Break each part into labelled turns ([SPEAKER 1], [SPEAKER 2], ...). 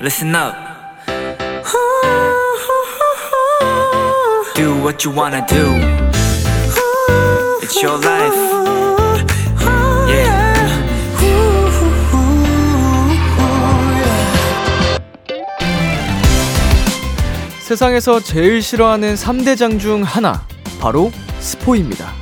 [SPEAKER 1] listen up. Do what you wanna do. It's your life. Yeah.
[SPEAKER 2] 세상에서 제일 싫어하는 3대장 중 하나, 바로 스포입니다.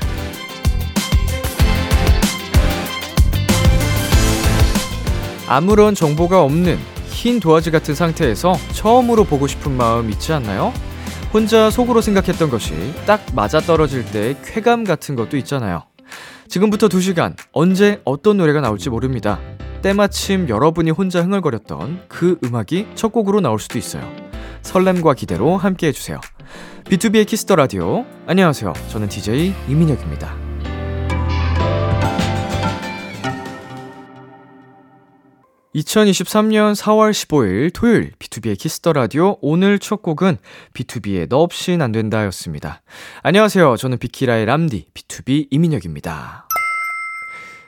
[SPEAKER 2] 아무런 정보가 없는 흰 도화지 같은 상태에서 처음으로 보고 싶은 마음 있지 않나요? 혼자 속으로 생각했던 것이 딱 맞아 떨어질 때 쾌감 같은 것도 있잖아요. 지금부터 2시간 언제 어떤 노래가 나올지 모릅니다. 때마침 여러분이 혼자 흥얼거렸던 그 음악이 첫 곡으로 나올 수도 있어요. 설렘과 기대로 함께 해주세요. B2B의 키스터 라디오. 안녕하세요. 저는 DJ 이민혁입니다. 2023년 4월 15일 토요일 BTOB의 키스터 라디오 오늘 첫 곡은 B2B의 너 없인 안 된다였습니다. 안녕하세요. 저는 비키라의 람디 BTOB 이민혁입니다.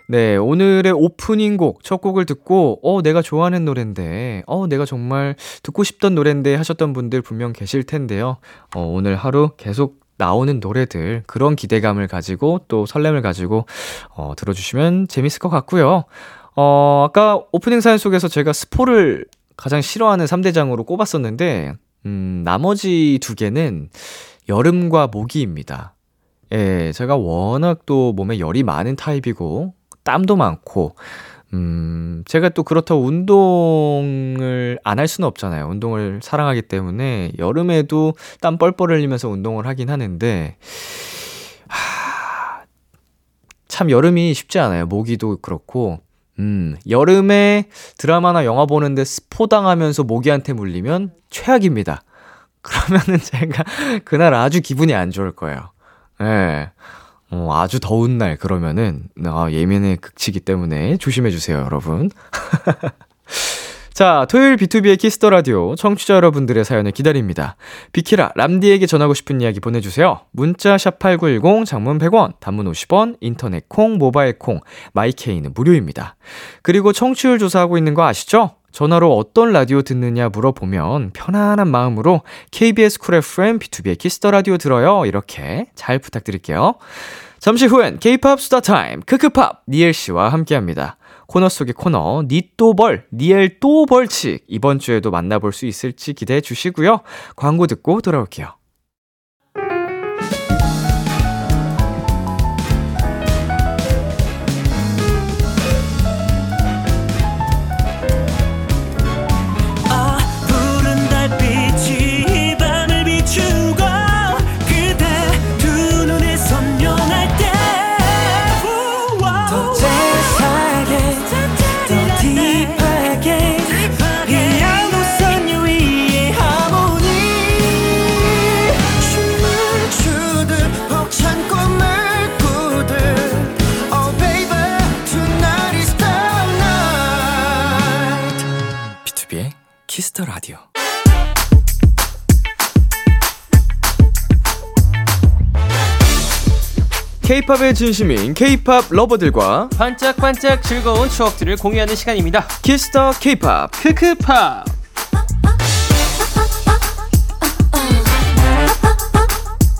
[SPEAKER 2] 네, 오늘의 오프닝 곡, 첫 곡을 듣고, 어, 내가 좋아하는 노랜데, 어, 내가 정말 듣고 싶던 노랜데 하셨던 분들 분명 계실 텐데요. 어, 오늘 하루 계속 나오는 노래들, 그런 기대감을 가지고 또 설렘을 가지고, 어, 들어주시면 재밌을 것 같고요. 어, 아까 오프닝 사연 속에서 제가 스포를 가장 싫어하는 3대장으로 꼽았었는데, 음, 나머지 두 개는 여름과 모기입니다. 예, 제가 워낙 또 몸에 열이 많은 타입이고, 땀도 많고, 음, 제가 또 그렇다고 운동을 안 할 수는 없잖아요. 운동을 사랑하기 때문에 여름에도 땀 뻘뻘 흘리면서 운동을 하긴 하는데, 하, 참 여름이 쉽지 않아요. 모기도 그렇고, 음, 여름에 드라마나 영화 보는데 스포 당하면서 모기한테 물리면 최악입니다. 그러면은 제가 그날 아주 기분이 안 좋을 거예요. 예. 네. 어, 아주 더운 날 그러면은 아, 예민의 극치기 때문에 조심해 주세요, 여러분. 자, 토요일 B2B의 키스터 라디오 청취자 여러분들의 사연을 기다립니다. 비키라 람디에게 전하고 싶은 이야기 보내 주세요. 문자 샵8910 장문 100원, 단문 50원, 인터넷 콩, 모바일 콩, 마이케이는 무료입니다. 그리고 청취율 조사하고 있는 거 아시죠? 전화로 어떤 라디오 듣느냐 물어보면 편안한 마음으로 KBS 쿨 FM B2B의 키스터 라디오 들어요. 이렇게 잘 부탁드릴게요. 잠시 후엔 K-팝 스타 타임 크크팝 니엘 씨와 함께 합니다. 코너 속의 코너 니또벌 니엘 또 벌칙 이번 주에도 만나볼 수 있을지 기대해 주시고요. 광고 듣고 돌아올게요. Kiss the Radio. 케이팝에 진심인 케이팝 lover들과
[SPEAKER 3] 반짝반짝 즐거운 추억들을 공유하는 시간입니다.
[SPEAKER 2] Kiss the 케이팝
[SPEAKER 3] 크크팝.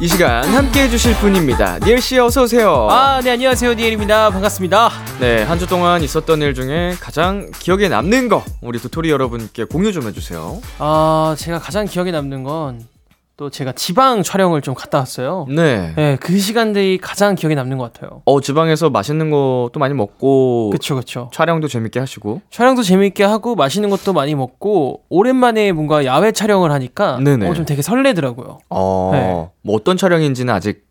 [SPEAKER 2] 이 시간 함께 해주실 분입니다. 니엘 씨 어서 오세요.
[SPEAKER 3] 아, 네 안녕하세요 니엘입니다. 반갑습니다.
[SPEAKER 2] 네, 한 주 동안 있었던 일 중에 가장 기억에 남는 거 우리 도토리 여러분께 공유 좀 해주세요.
[SPEAKER 3] 아, 제가 가장 기억에 남는 건 또 제가 지방 촬영을 좀 갔다 왔어요.
[SPEAKER 2] 네.
[SPEAKER 3] 네, 그 시간들이 가장 기억에 남는 것 같아요.
[SPEAKER 2] 어, 지방에서 맛있는 것도 많이 먹고.
[SPEAKER 3] 그쵸, 그쵸.
[SPEAKER 2] 촬영도 재밌게 하시고.
[SPEAKER 3] 촬영도 재밌게 하고, 맛있는 것도 많이 먹고, 오랜만에 뭔가 야외 촬영을 하니까. 네네. 어, 좀 되게 설레더라고요.
[SPEAKER 2] 어, 네. 뭐 어떤 촬영인지는 아직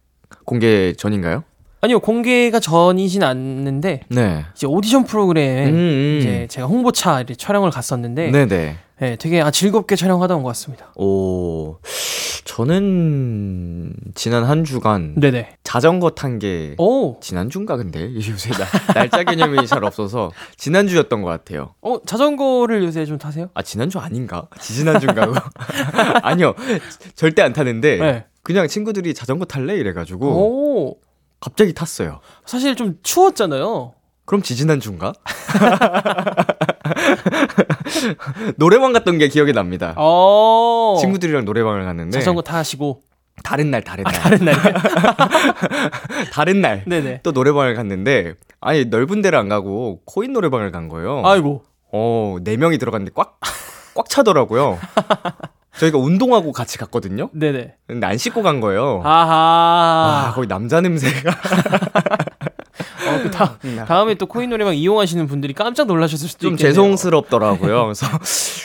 [SPEAKER 2] 공개 전인가요?
[SPEAKER 3] 아니요 공개가 전이진 않는데 네. 이제 오디션 프로그램에 음, 음. 이제 제가 홍보차 촬영을 갔었는데 네네. 네, 되게 아, 즐겁게 촬영하다 온 것 같습니다.
[SPEAKER 2] 오, 저는 지난 한 주간 네네. 자전거 탄 게 지난 주인가 근데 요새 나, 날짜 개념이 잘 없어서 지난 주였던 것 같아요.
[SPEAKER 3] 어 자전거를 요새 좀 타세요?
[SPEAKER 2] 아 지난 주 아닌가? 지지난 주인가? 아니요, 절대 안 타는데 네. 그냥 친구들이 자전거 탈래 이래가지고 오. 갑자기 탔어요.
[SPEAKER 3] 사실 좀 추웠잖아요.
[SPEAKER 2] 그럼 지지난 주인가? 노래방 갔던 게 기억이 납니다. 어~ 친구들이랑 노래방을 갔는데
[SPEAKER 3] 자전거 타시고
[SPEAKER 2] 다른 날 다른 날
[SPEAKER 3] 아, 다른 날
[SPEAKER 2] 다른 날. 또 노래방을 갔는데 아니 넓은 데를 안 가고 코인 노래방을 간 거예요.
[SPEAKER 3] 아이고.
[SPEAKER 2] 어, 네 명이 들어갔는데 꽉 꽉 차더라고요. 저희가 운동하고 같이 갔거든요. 네네. 근데 안 씻고 간 거예요. 아하. 아, 거의 남자 냄새가.
[SPEAKER 3] 어, 그 다, 음. 다음에 또 코인 노래방 이용하시는 분들이 깜짝 놀라셨을 수도
[SPEAKER 2] 좀
[SPEAKER 3] 있겠네요.
[SPEAKER 2] 죄송스럽더라고요. 그래서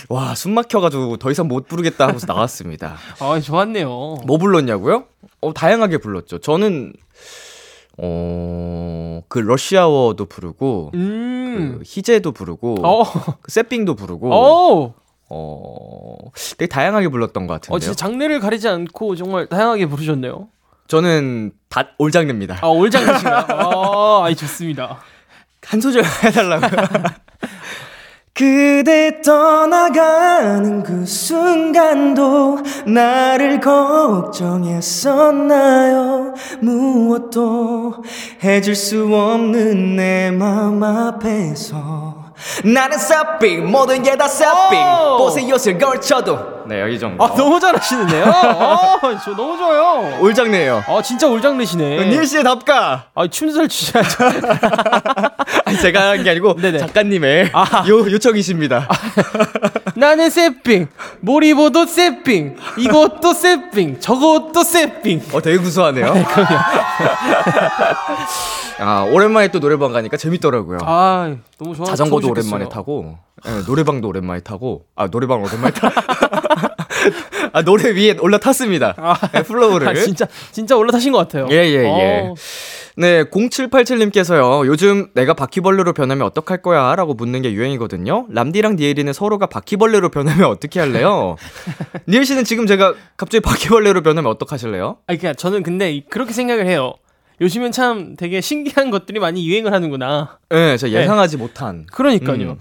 [SPEAKER 2] 와, 숨 막혀가지고 더 이상 못 부르겠다 하고서 나왔습니다.
[SPEAKER 3] 아, 좋았네요.
[SPEAKER 2] 뭐 불렀냐고요? 어, 다양하게 불렀죠. 저는 어, 그 러시아워도 부르고, 음. 그 희재도 부르고, 어. 그 세핑도 부르고, 어. 어, 되게 다양하게 불렀던 것 같은데요. 어,
[SPEAKER 3] 진짜 장르를 가리지 않고 정말 다양하게 부르셨네요.
[SPEAKER 2] 저는 다 올장르입니다.
[SPEAKER 3] 아, 올장르신가요? 아, 아이, 좋습니다.
[SPEAKER 2] 한 소절 해달라고요. 그대 떠나가는 그 순간도 나를 걱정했었나요? 무엇도 해줄 수 없는 내 맘 앞에서 나는 서핑 모든 게 다 서핑. 옷에 옷을 걸쳐도 네 여기 정도.
[SPEAKER 3] 아 너무 잘하시는데요? 아, 저 너무 좋아요.
[SPEAKER 2] 올장르예요.
[SPEAKER 3] 아 진짜 올장르시네.
[SPEAKER 2] 닐 씨의 답가.
[SPEAKER 3] 아 춤잘 추셔야죠.
[SPEAKER 2] 아니 제가 한 게 아니고 네네. 작가님의 아. 요, 요청이십니다.
[SPEAKER 3] 나는 세핑 모리보도 세핑 이것도 세핑 저것도 세핑.
[SPEAKER 2] 어 되게 구수하네요. 네, 그럼요. 아 오랜만에 또 노래방 가니까 재밌더라고요.
[SPEAKER 3] 아 너무 좋아.
[SPEAKER 2] 자전거도 오랜만에 타고 네, 노래방도 오랜만에 타고 아 노래방 오랜만에 타. 아 노래 위에 올라탔습니다. 아, 네, flow를. 아,
[SPEAKER 3] 진짜 진짜 올라타신 것 같아요.
[SPEAKER 2] 예 예 예, 예, 예. 네 0787님께서요. 요즘 내가 바퀴벌레로 변하면 어떡할 거야?라고 묻는 게 유행이거든요. 람디랑 니엘이는 서로가 바퀴벌레로 변하면 어떻게 할래요? 니엘 씨는 지금 제가 갑자기 바퀴벌레로 변하면 어떡하실래요?
[SPEAKER 3] 아 그러니까 저는 근데 그렇게 생각을 해요. 요즘엔 참 되게 신기한 것들이 많이 유행을 하는구나.
[SPEAKER 2] 네, 저 예상하지 네. 못한.
[SPEAKER 3] 그러니까요. 음.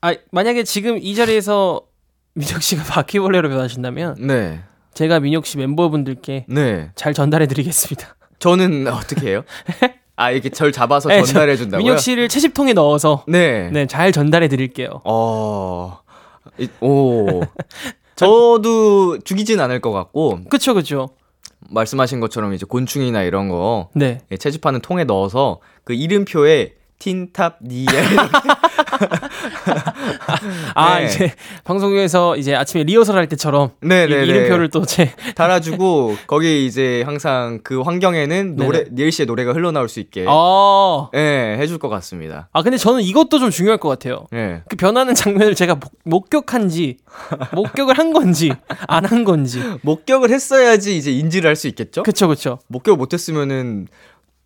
[SPEAKER 3] 아, 만약에 지금 이 자리에서 민혁 씨가 바퀴벌레로 변하신다면 네. 제가 민혁 씨 멤버분들께 네. 잘 전달해 드리겠습니다.
[SPEAKER 2] 저는 어떻게 해요? 아, 이렇게 절 잡아서 네, 전달해 준다고요?
[SPEAKER 3] 민혁 씨를 채집통에 넣어서 네. 네, 잘 전달해 드릴게요. 어.
[SPEAKER 2] 오. 저도 죽이진 않을 것 같고.
[SPEAKER 3] 그쵸, 그쵸.
[SPEAKER 2] 말씀하신 것처럼 이제 곤충이나 이런 거 네. 예, 채집하는 통에 넣어서 그 이름표에 틴탑 니엘.
[SPEAKER 3] 아, 네. 이제 방송국에서 이제 아침에 리허설 할 때처럼 네, 네, 네, 이름표를 또 제
[SPEAKER 2] 달아주고 거기 이제 항상 그 환경에는 노래 니엘 씨의 노래가 흘러나올 수 있게 어. 네, 해줄 것 같습니다.
[SPEAKER 3] 아, 근데 저는 이것도 좀 중요할 것 같아요. 네. 그 변하는 장면을 제가 목, 격한지 목격을 한 건지 안 한 건지
[SPEAKER 2] 목격을 했어야지 이제 인지를 할 수 있겠죠?
[SPEAKER 3] 그쵸, 그쵸.
[SPEAKER 2] 목격을 못했으면은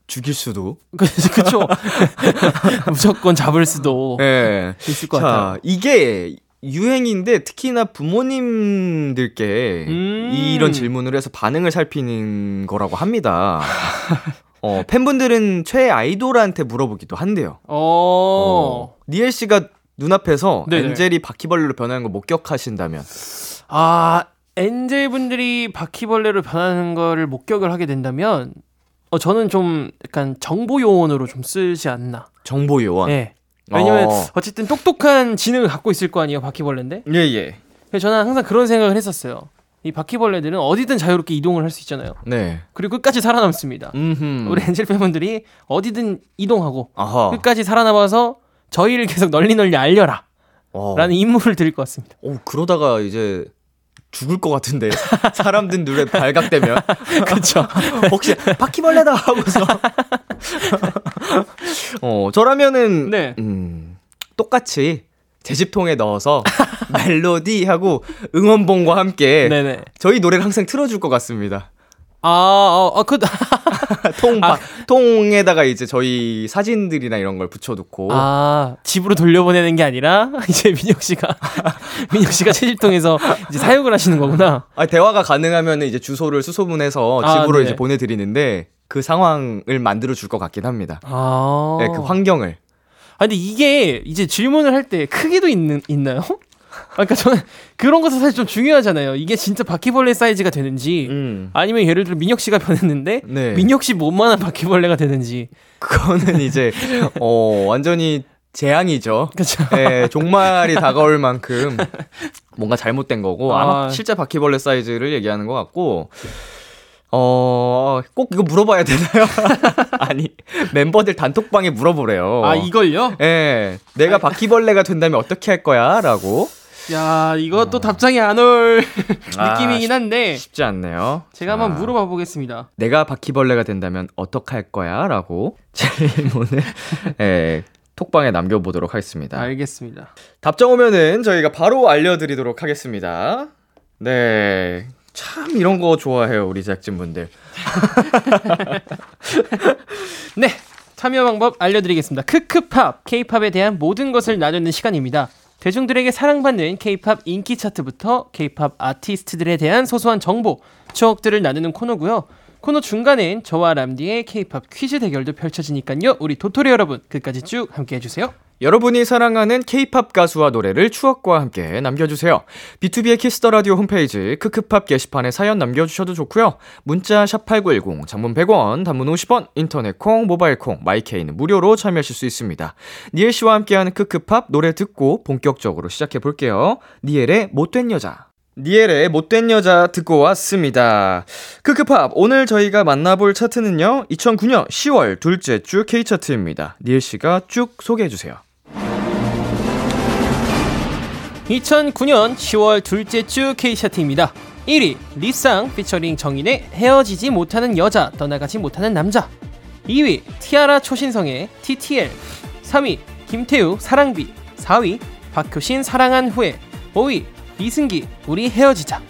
[SPEAKER 2] 죽일 수도.
[SPEAKER 3] 그렇죠. 무조건 잡을 수도 네. 있을 것 자, 같아요.
[SPEAKER 2] 이게 유행인데 특히나 부모님들께 음~ 이런 질문을 해서 반응을 살피는 거라고 합니다. 어, 팬분들은 최애 아이돌한테 물어보기도 한대요. 어, 니엘 씨가 눈앞에서 네네. 엔젤이 바퀴벌레로 변하는 걸 목격하신다면
[SPEAKER 3] 아 엔젤 분들이 바퀴벌레로 변하는 거를 목격을 하게 된다면 어, 저는 좀 약간 정보 요원으로 좀 쓰지 않나.
[SPEAKER 2] 정보 요원?
[SPEAKER 3] 네. 왜냐면 어. 어쨌든 똑똑한 지능을 갖고 있을 거 아니에요, 바퀴벌레인데?
[SPEAKER 2] 예, 예.
[SPEAKER 3] 그래서 저는 항상 그런 생각을 했었어요. 이 바퀴벌레들은 어디든 자유롭게 이동을 할 수 있잖아요. 네. 그리고 끝까지 살아남습니다. 음흠. 우리 엔젤 팬분들이 어디든 이동하고 아하. 끝까지 살아남아서 저희를 계속 널리 널리 알려라. 어. 라는 임무를 드릴 것 같습니다.
[SPEAKER 2] 오, 그러다가 이제 죽을 것 같은데 사람들 눈에 발각되면
[SPEAKER 3] 그렇죠
[SPEAKER 2] 혹시 바퀴벌레다 하고서 어 저라면은 네. 음, 똑같이 제집통에 넣어서 멜로디 하고 응원봉과 함께 네네. 저희 노래를 항상 틀어줄 것 같습니다.
[SPEAKER 3] 아, 어, 어 그,
[SPEAKER 2] 통, 아, 통에다가 이제 저희 사진들이나 이런 걸 붙여놓고.
[SPEAKER 3] 아, 집으로 돌려보내는 게 아니라, 이제 민혁 씨가, 민혁 씨가 채집통에서 이제 사용을 하시는 거구나.
[SPEAKER 2] 아, 대화가 가능하면 이제 주소를 수소문해서 아, 집으로 네. 이제 보내드리는데, 그 상황을 만들어 줄 것 같긴 합니다. 아. 네, 그 환경을.
[SPEAKER 3] 아, 근데 이게 이제 질문을 할 때 크기도 있는, 있나요? 그러니까 저는 그런 것도 사실 좀 중요하잖아요. 이게 진짜 바퀴벌레 사이즈가 되는지 음. 아니면 예를 들어 민혁 씨가 변했는데 네. 민혁 씨 몸만한 바퀴벌레가 되는지
[SPEAKER 2] 그거는 이제 어 완전히 재앙이죠. 그렇죠. 예, 종말이 다가올 만큼 뭔가 잘못된 거고 아. 아마 실제 바퀴벌레 사이즈를 얘기하는 것 같고 어, 꼭 이거 물어봐야 되나요? 아니, 멤버들 단톡방에 물어보래요.
[SPEAKER 3] 아, 이걸요?
[SPEAKER 2] 예. 네, 내가 바퀴벌레가 된다면 어떻게 할 거야? 라고.
[SPEAKER 3] 야, 이것도 어. 답장이 안올 느낌이긴 한데.
[SPEAKER 2] 쉽지 않네요.
[SPEAKER 3] 제가 자, 한번 물어봐 보겠습니다.
[SPEAKER 2] 내가 바퀴벌레가 된다면 어떻게 할 거야? 라고 질문을, 예, 톡방에 남겨 보도록 하겠습니다.
[SPEAKER 3] 알겠습니다.
[SPEAKER 2] 답장 오면은 저희가 바로 알려 드리도록 하겠습니다. 네. 참 이런 거 좋아해요 우리 제작진분들.
[SPEAKER 3] 네 참여 방법 알려드리겠습니다. 크크팝 K-팝에 대한 모든 것을 나누는 시간입니다. 대중들에게 사랑받는 K-팝 인기 차트부터 K-팝 아티스트들에 대한 소소한 정보, 추억들을 나누는 코너고요. 코너 중간엔 저와 람디의 K-팝 퀴즈 대결도 펼쳐지니까요. 우리 도토리 여러분 끝까지 쭉 함께 해주세요.
[SPEAKER 2] 여러분이 사랑하는 케이팝 가수와 노래를 추억과 함께 남겨주세요. B2B의 키스터 라디오 홈페이지 크크팝 게시판에 사연 남겨주셔도 좋고요. 문자 샵 #8910 장문 100원, 단문 50원, 인터넷 콩, 모바일 콩, 마이케이는 무료로 참여하실 수 있습니다. 니엘 씨와 함께하는 크크팝 노래 듣고 본격적으로 시작해 볼게요. 니엘의 못된 여자. 니엘의 못된 여자 듣고 왔습니다. 크크팝 오늘 저희가 만나볼 차트는요. 2009년 10월 둘째 주 K 차트입니다. 니엘 씨가 쭉 소개해 주세요.
[SPEAKER 3] 2009년 10월 둘째 주 K차트입니다. 1위 리쌍 피처링 정인의 헤어지지 못하는 여자 떠나가지 못하는 남자. 2위 티아라 초신성의 TTL 3위 김태우 사랑비. 4위 박효신 사랑한 후에 5위 이승기 우리 헤어지자.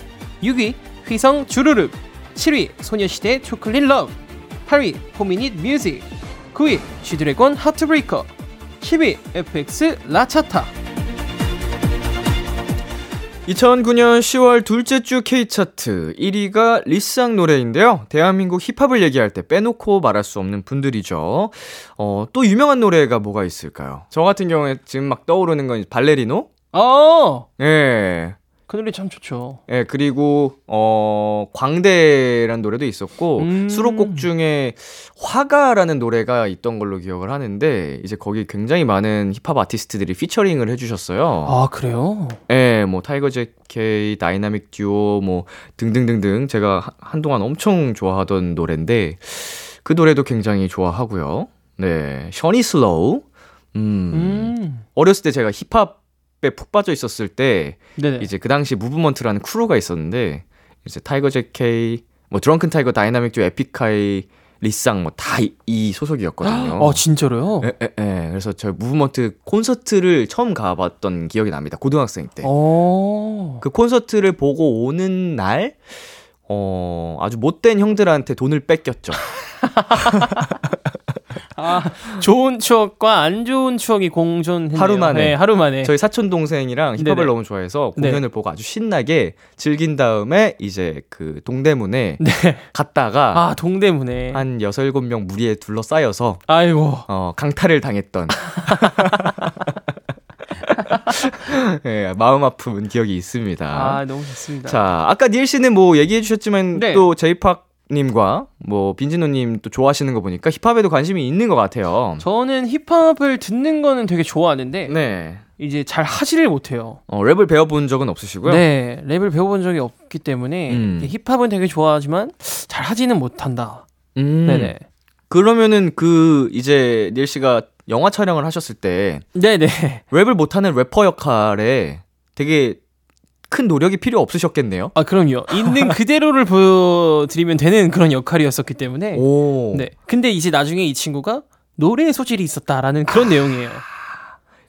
[SPEAKER 3] 6위 휘성 주르륵. 7위 소녀시대 Chocolate Love. 8위 포미닛 Muzik. 9위 G-Dragon Heartbreaker. 10위 FX 라차타
[SPEAKER 2] 2009년 10월 둘째 주 K차트 1위가 리쌍 노래인데요. 대한민국 힙합을 얘기할 때 빼놓고 말할 수 없는 분들이죠. 어, 또 유명한 노래가 뭐가 있을까요? 저 같은 경우에 지금 막 떠오르는 건 발레리노?
[SPEAKER 3] 어!
[SPEAKER 2] 예. 네.
[SPEAKER 3] 그 노래 참 좋죠.
[SPEAKER 2] 예, 네, 그리고 어 광대란 노래도 있었고 음. 수록곡 중에 화가라는 노래가 있던 걸로 기억을 하는데 이제 거기 굉장히 많은 힙합 아티스트들이 피처링을 해 주셨어요.
[SPEAKER 3] 아, 그래요?
[SPEAKER 2] 예, 네, 뭐 타이거 JK, 다이나믹 듀오 뭐 등등등등 제가 한동안 엄청 좋아하던 노래인데 그 노래도 굉장히 좋아하고요. 네. 션이슬로우 음. 음. 어렸을 때 제가 힙합 푹 빠져 있었을 때 네네. 이제 그 당시 무브먼트라는 crew가 있었는데 이제 타이거 JK 뭐 드렁큰 타이거 다이나믹 듀오 에픽하이 리쌍 뭐 다 이 소속이었거든요.
[SPEAKER 3] 아 진짜로요?
[SPEAKER 2] 예, 예, 예. 그래서 저 무브먼트 콘서트를 처음 가봤던 기억이 납니다. 고등학생 때. 오. 그 콘서트를 보고 오는 날, 어 아주 못된 형들한테 돈을 뺏겼죠.
[SPEAKER 3] 아, 좋은 추억과 안 좋은 추억이 공존했네요.
[SPEAKER 2] 하루 만에.
[SPEAKER 3] 네, 하루 만에.
[SPEAKER 2] 저희 사촌 동생이랑 힙합을 네네. 너무 좋아해서 네. 공연을 네. 보고 아주 신나게 즐긴 다음에 이제 그 동대문에 네. 갔다가
[SPEAKER 3] 아, 동대문에
[SPEAKER 2] 한 6, 7명 무리에 둘러싸여서
[SPEAKER 3] 아이고.
[SPEAKER 2] 어, 강탈을 당했던 네, 마음 아픈 기억이 있습니다.
[SPEAKER 3] 아, 너무 좋습니다.
[SPEAKER 2] 자, 아까 니엘 씨는 뭐 얘기해 주셨지만 네. 또 제이팝 님과 뭐 빈지노님 또 좋아하시는 거 보니까 힙합에도 관심이 있는 것 같아요.
[SPEAKER 3] 저는 힙합을 듣는 거는 되게 좋아하는데 네. 이제 잘 하지를 못해요.
[SPEAKER 2] 어, 랩을 배워본 적은 없으시고요?
[SPEAKER 3] 네, 랩을 배워본 적이 없기 때문에 음. 힙합은 되게 좋아하지만 잘 하지는 못한다. 음. 네네.
[SPEAKER 2] 그러면은 그 이제 닐 씨가 영화 촬영을 하셨을 때
[SPEAKER 3] 네네
[SPEAKER 2] 랩을 못하는 래퍼 역할에 되게 큰 노력이 필요 없으셨겠네요.
[SPEAKER 3] 아 그럼요. 있는 그대로를 보여드리면 되는 그런 역할이었었기 때문에. 오. 네. 근데 이제 나중에 이 친구가 노래 소질이 있었다라는 그런 아. 내용이에요.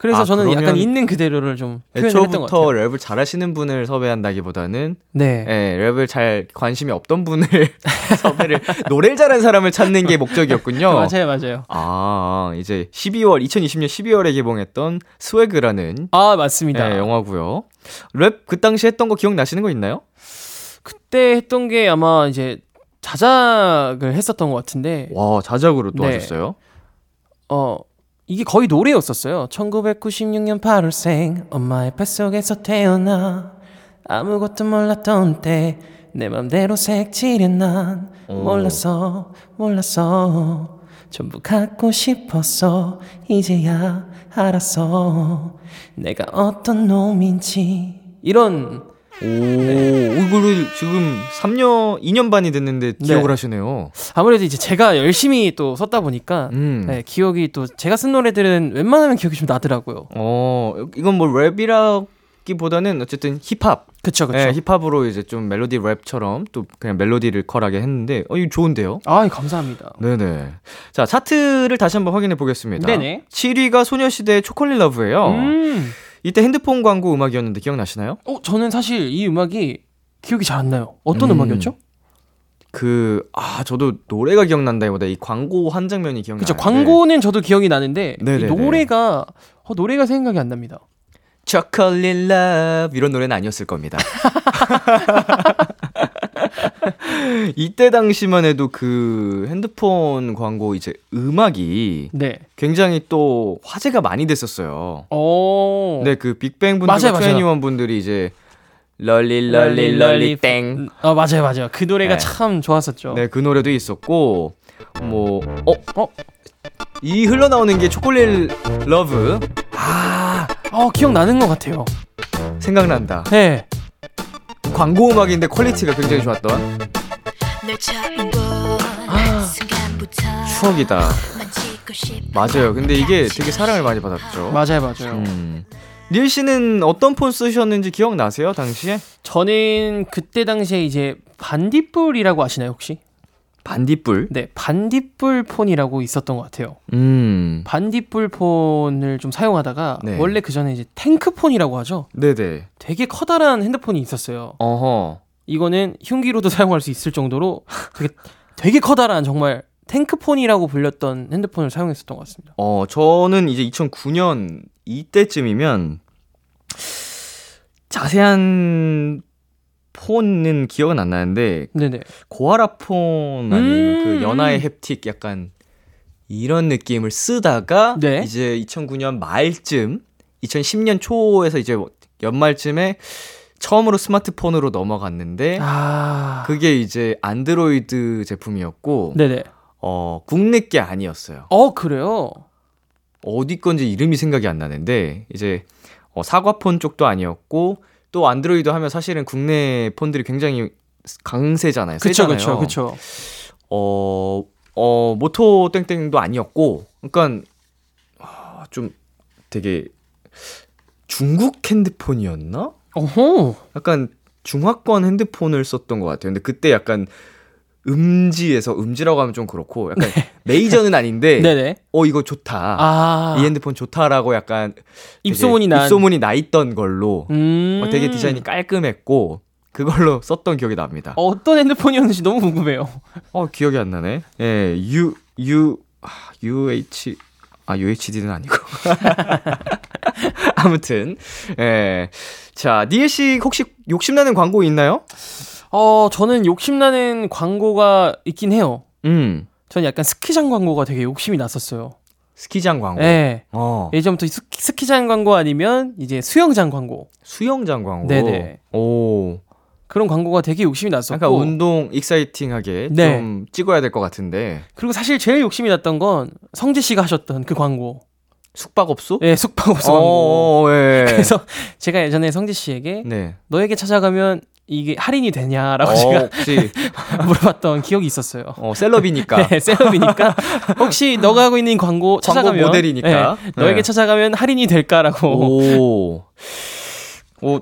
[SPEAKER 3] 그래서 아, 저는 약간 있는 그대로를 좀 표현했던 것 같아요.
[SPEAKER 2] 랩을 잘하시는 분을 섭외한다기보다는 네, 네 랩을 잘 관심이 없던 분을 섭외를 노래를 잘하는 사람을 찾는 게 목적이었군요.
[SPEAKER 3] 맞아요, 맞아요.
[SPEAKER 2] 아 이제 12월 2020년 12월에 개봉했던 스웨그라는
[SPEAKER 3] 아 맞습니다.
[SPEAKER 2] 네, 영화고요. 랩 그 당시 했던 거 기억 나시는 거 있나요?
[SPEAKER 3] 그때 했던 게 아마 이제 자작을 했었던 것 같은데.
[SPEAKER 2] 와 자작으로 또 네. 하셨어요?
[SPEAKER 3] 어 이게 거의 노래였었어요. 1996년 8월생 엄마의 뱃속에서 태어나 아무것도 몰랐던 때 내 맘대로 색칠해 난 몰랐어 몰랐어 전부 갖고 싶었어 이제야 알았어. 내가 어떤 놈인지. 이런
[SPEAKER 2] 오, 네. 이거를 지금 3년, 2년 반이 됐는데 네. 기억을 네. 하시네요.
[SPEAKER 3] 아무래도 이제 제가 열심히 또 썼다 보니까 음. 네, 기억이 또 제가 쓴 노래들은 웬만하면 기억이 좀 나더라고요.
[SPEAKER 2] 어, 이건 뭐 랩이라기보다는 어쨌든 힙합.
[SPEAKER 3] 그쵸, 그쵸.
[SPEAKER 2] 네, 힙합으로 이제 좀 멜로디 랩처럼 또 그냥 멜로디를 컬하게 했는데, 어, 이거 좋은데요?
[SPEAKER 3] 아, 감사합니다.
[SPEAKER 2] 네네. 자, 차트를 다시 한번 확인해 보겠습니다.
[SPEAKER 3] 네네.
[SPEAKER 2] 7위가 소녀시대의 초콜릿 러브예요. 음. 이때 핸드폰 광고 음악이었는데 기억나시나요?
[SPEAKER 3] 어, 저는 사실 이 음악이 기억이 잘 안 나요. 어떤 음. 악이었죠
[SPEAKER 2] 그, 아, 저도 노래가 기억난다기보다 이 광고 한 장면이 기억나요.
[SPEAKER 3] 그쵸, 광고는 저도 기억이 나는데, 노래가, 어, 노래가 생각이 안 납니다.
[SPEAKER 2] Chocolate Love 이런 노래는 아니었을 겁니다. 이때 당시만 해도 그 핸드폰 광고 이제 음악이 네. 굉장히 또 화제가 많이 됐었어요. 오. 네, 그 빅뱅 분들과 2NE1 분들이 이제 lolli lolli lolli 땡.
[SPEAKER 3] 어 맞아요 맞아요. 그 노래가 네. 참 좋았었죠.
[SPEAKER 2] 네, 그 노래도 있었고 뭐 어? 어? 이 흘러나오는 게 Chocolate Love.
[SPEAKER 3] 아, 어 기억나는 것 같아요.
[SPEAKER 2] 생각난다.
[SPEAKER 3] 네.
[SPEAKER 2] 광고 음악인데 퀄리티가 굉장히 좋았던. 아, 추억이다. 맞아요. 근데 이게 되게 사랑을 많이 받았죠.
[SPEAKER 3] 맞아요, 맞아요. 음.
[SPEAKER 2] 니엘 씨는 어떤 폰 쓰셨는지 기억나세요, 당시에?
[SPEAKER 3] 저는 그때 당시에 이제 반딧불이라고 아시나요, 혹시?
[SPEAKER 2] 반딧불?
[SPEAKER 3] 네, 반딧불 폰이라고 있었던 것 같아요. 음. 반딧불 폰을 좀 사용하다가 네. 원래 그 전에 이제 탱크 폰이라고 하죠.
[SPEAKER 2] 네네.
[SPEAKER 3] 되게 커다란 핸드폰이 있었어요. 어허. 이거는 흉기로도 사용할 수 있을 정도로 되게 되게 커다란 정말 탱크폰이라고 불렸던 핸드폰을 사용했었던 것 같습니다.
[SPEAKER 2] 어, 저는 이제 2009년 이때쯤이면 자세한 폰은 기억은 안 나는데 네네. 고아라 폰 아니면 그 음~ 그 연하의 햅틱 약간 이런 느낌을 쓰다가 네. 이제 2009년 말쯤 2010년 초에서 이제 연말쯤에 처음으로 스마트폰으로 넘어갔는데 아... 그게 이제 안드로이드 제품이었고 네네. 어 국내 게 아니었어요.
[SPEAKER 3] 어 그래요?
[SPEAKER 2] 어디 건지 이름이 생각이 안 나는데 이제 어, 사과폰 쪽도 아니었고 또 안드로이드 하면 사실은 국내 폰들이 굉장히 강세잖아요.
[SPEAKER 3] 그쵸, 그쵸, 그쵸.
[SPEAKER 2] 어, 어, 모토 땡땡도 아니었고, 그러니까, 아, 좀 되게 중국 핸드폰이었나? 어허. 약간 중화권 핸드폰을 썼던 것 같아요. 근데 그때 약간 음지에서 음지라고 하면 좀 그렇고 약간 네. 메이저는 아닌데 네네. 어 이거 좋다 아. 이 핸드폰 좋다라고 약간
[SPEAKER 3] 입소문이 나
[SPEAKER 2] 입소문이 나 있던 걸로 음. 어, 되게 디자인이 깔끔했고 그걸로 썼던 기억이 납니다.
[SPEAKER 3] 어떤 핸드폰이었는지 너무 궁금해요.
[SPEAKER 2] 어 기억이 안 나네. 예, U U UH 아 UHD는 아니고 아무튼 예. 자, 니엘 씨 혹시 욕심나는 광고 있나요?
[SPEAKER 3] 어, 저는 욕심나는 광고가 있긴 해요. 음. 저는 약간 스키장 광고가 되게 욕심이 났었어요.
[SPEAKER 2] 스키장 광고?
[SPEAKER 3] 네. 어. 예전부터 스키, 장 광고 아니면 이제 수영장 광고.
[SPEAKER 2] 수영장 광고? 네네. 오.
[SPEAKER 3] 그런 광고가 되게 욕심이 났었고.
[SPEAKER 2] 약간 운동 익사이팅하게 네. 좀 찍어야 될 것 같은데.
[SPEAKER 3] 그리고 사실 제일 욕심이 났던 건 성재 씨가 하셨던 그 광고.
[SPEAKER 2] 숙박업소?
[SPEAKER 3] 네, 숙박업소 광고. 어, 예. 그래서 제가 예전에 성재 씨에게 네. 너에게 찾아가면 이게 할인이 되냐라고 어, 제가 물어봤던 기억이 있었어요.
[SPEAKER 2] 어, 셀럽이니까.
[SPEAKER 3] 네, 셀럽이니까 혹시 너가 하고 있는 광고 찾아가면
[SPEAKER 2] 광고 모델이니까
[SPEAKER 3] 네, 너에게 네. 찾아가면 할인이 될까라고. 오.
[SPEAKER 2] 오.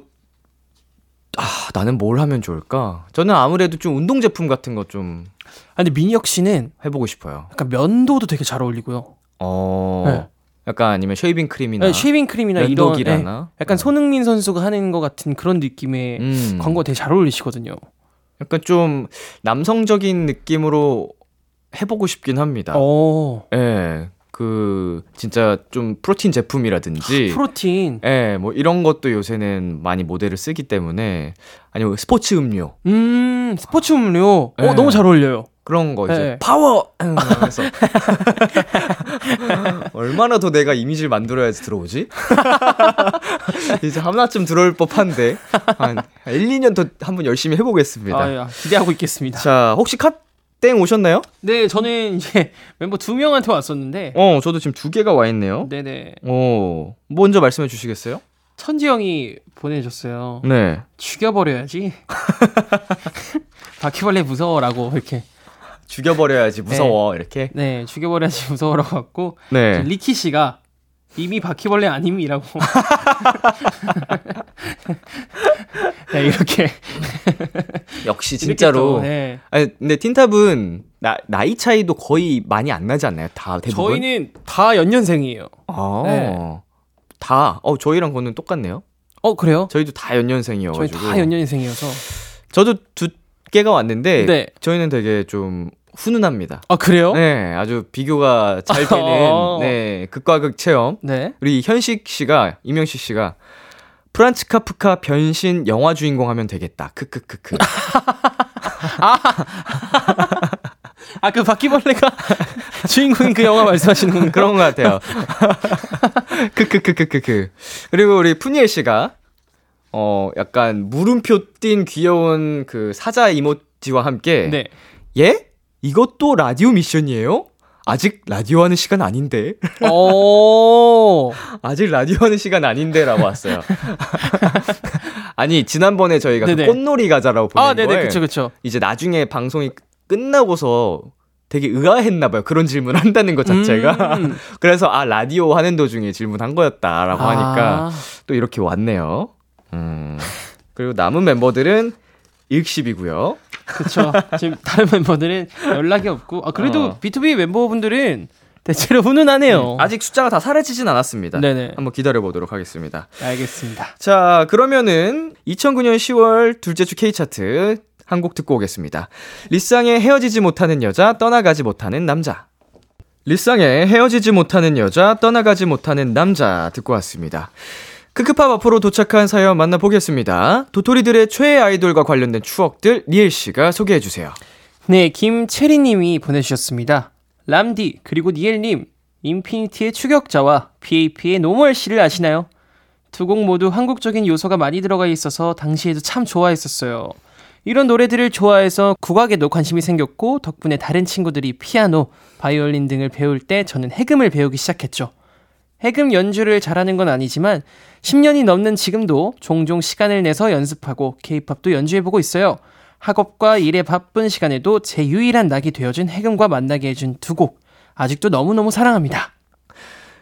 [SPEAKER 2] 아, 나는 뭘 하면 좋을까? 저는 아무래도 좀 운동 제품 같은 거 좀.
[SPEAKER 3] 아, 근데 민혁 씨는
[SPEAKER 2] 해보고 싶어요.
[SPEAKER 3] 약간 면도도 되게 잘 어울리고요.
[SPEAKER 2] 어. 네. 약간 아니면 쉐이빙 크림이나
[SPEAKER 3] 네, 쉐이빙 크림이나 이런 네, 약간 손흥민 선수가 하는 것 같은 그런 느낌의 음. 광고 되게 잘 어울리시거든요.
[SPEAKER 2] 약간 좀 남성적인 느낌으로 해보고 싶긴 합니다. 오. 예. 그 진짜 좀 프로틴 제품이라든지
[SPEAKER 3] 아, 프로틴
[SPEAKER 2] 예, 뭐 이런 것도 요새는 많이 모델을 쓰기 때문에 아니면 스포츠 음료.
[SPEAKER 3] 음, 스포츠 음료. 예. 어, 너무 잘 어울려요.
[SPEAKER 2] 그런 거 이제 네. 파워 그래서 얼마나 더 내가 이미지를 만들어야지 들어오지? 이제 하나쯤 들어올 법한데 한 1, 2년 더 한번 열심히 해보겠습니다. 아,
[SPEAKER 3] 기대하고 있겠습니다.
[SPEAKER 2] 자 혹시 카땡 오셨나요?
[SPEAKER 3] 네, 저는 이제 멤버 두 명한테 왔었는데.
[SPEAKER 2] 어, 저도 지금 두 개가 와 있네요.
[SPEAKER 3] 네네.
[SPEAKER 2] 어, 먼저 말씀해 주시겠어요?
[SPEAKER 3] 천지 형이 보내줬어요.
[SPEAKER 2] 네.
[SPEAKER 3] 죽여버려야지. 바퀴벌레 무서워라고 이렇게.
[SPEAKER 2] 죽여버려야지 무서워 네. 이렇게.
[SPEAKER 3] 네, 죽여버려야지 무서워라고 갖고. 네. 리키 씨가 이미 바퀴벌레 아님이라고. 네, 이렇게.
[SPEAKER 2] 역시 진짜로. 또, 네. 아니, 근데 틴탑은 나, 나이 차이도 거의 많이 안 나지 않나요? 다 대부분.
[SPEAKER 3] 저희는 다 연년생이에요.
[SPEAKER 2] 아. 네. 다. 어, 저희랑 거는 똑같네요.
[SPEAKER 3] 어, 그래요?
[SPEAKER 2] 저희도 다 연년생이어 가지고.
[SPEAKER 3] 저희 다 연년생이어서.
[SPEAKER 2] 저도 두 개가 왔는데 네. 저희는 되게 좀 훈훈합니다.
[SPEAKER 3] 아 그래요?
[SPEAKER 2] 네, 아주 비교가 잘 되는 어. 네 극과 극 체험. 네. 우리 현식 씨가 이명식 씨가 프란츠 카프카 변신 영화 주인공 하면 되겠다. 크크크크.
[SPEAKER 3] 아, 아, 그 바퀴벌레가 주인공인 그 영화 말씀하시는 건
[SPEAKER 2] 그런 것 같아요. 크크크크크크. 그리고 우리 푸니엘 씨가, 어, 약간 물음표 띈 귀여운 그 사자 이모지와 함께, 네. 예? 이것도 라디오 미션이에요? 아직 라디오 하는 시간 아닌데. 오. 아직 라디오 하는 시간 아닌데라고 왔어요. 아니 지난번에 저희가 그 꽃놀이 가자라고 보낸 아, 네네,
[SPEAKER 3] 그쵸, 그쵸.
[SPEAKER 2] 이제 나중에 방송이 끝나고서 되게 의아했나 봐요. 그런 질문 한다는 것 자체가. 음. 그래서 아 라디오 하는 도중에 질문한 거였다라고 아. 하니까 또 이렇게 왔네요. 음. 그리고 남은 멤버들은 일십이고요.
[SPEAKER 3] 그렇죠. 지금 다른 멤버들은 연락이 없고 아 그래도 어. B2B 멤버분들은 대체로 훈훈하네요.
[SPEAKER 2] 음, 아직 숫자가 다 사라지진 않았습니다. 네네. 한번 기다려 보도록 하겠습니다.
[SPEAKER 3] 알겠습니다.
[SPEAKER 2] 자, 그러면은 2009년 10월 둘째 주 K 차트 한 곡 듣고 오겠습니다. 리쌍의 헤어지지 못하는 여자, 떠나가지 못하는 남자. 리쌍의 헤어지지 못하는 여자, 떠나가지 못하는 남자 듣고 왔습니다. 크크팝 앞으로 도착한 사연 만나보겠습니다. 도토리들의 최애 아이돌과 관련된 추억들 리엘 씨가 소개해 주세요.
[SPEAKER 3] 네, 김채리 님이 보내주셨습니다. 람디, 그리고 니엘 님, 인피니트의 추격자와 BAP의 No Mercy를 아시나요? 두 곡 모두 한국적인 요소가 많이 들어가 있어서 당시에도 참 좋아했었어요. 이런 노래들을 좋아해서 국악에도 관심이 생겼고 덕분에 다른 친구들이 피아노, 바이올린 등을 배울 때 저는 해금을 배우기 시작했죠. 해금 연주를 잘하는 건 아니지만 10년이 넘는 지금도 종종 시간을 내서 연습하고 케이팝도 연주해보고 있어요. 학업과 일에 바쁜 시간에도 제 유일한 낙이 되어준 해금과 만나게 해준 두 곡. 아직도 너무너무 사랑합니다.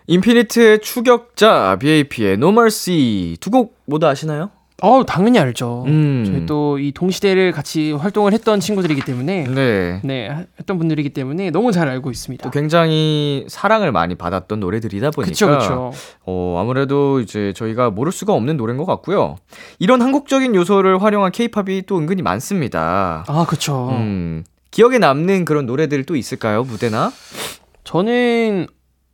[SPEAKER 2] 인피니트의 추격자, BAP의 No Mercy 두 곡 모두 아시나요?
[SPEAKER 3] 어, 당연히 알죠. 음. 저희 또 이 동시대를 같이 활동을 했던 친구들이기 때문에 네. 네, 했던 분들이기 때문에 너무 잘 알고 있습니다.
[SPEAKER 2] 또 굉장히 사랑을 많이 받았던 노래들이다 보니까 그쵸, 그쵸. 어, 아무래도 이제 저희가 모를 수가 없는 노래인 것 같고요. 이런 한국적인 요소를 활용한 케이팝이 또 은근히 많습니다.
[SPEAKER 3] 아, 그렇죠. 음.
[SPEAKER 2] 기억에 남는 그런 노래들 또 있을까요? 무대나?
[SPEAKER 3] 저는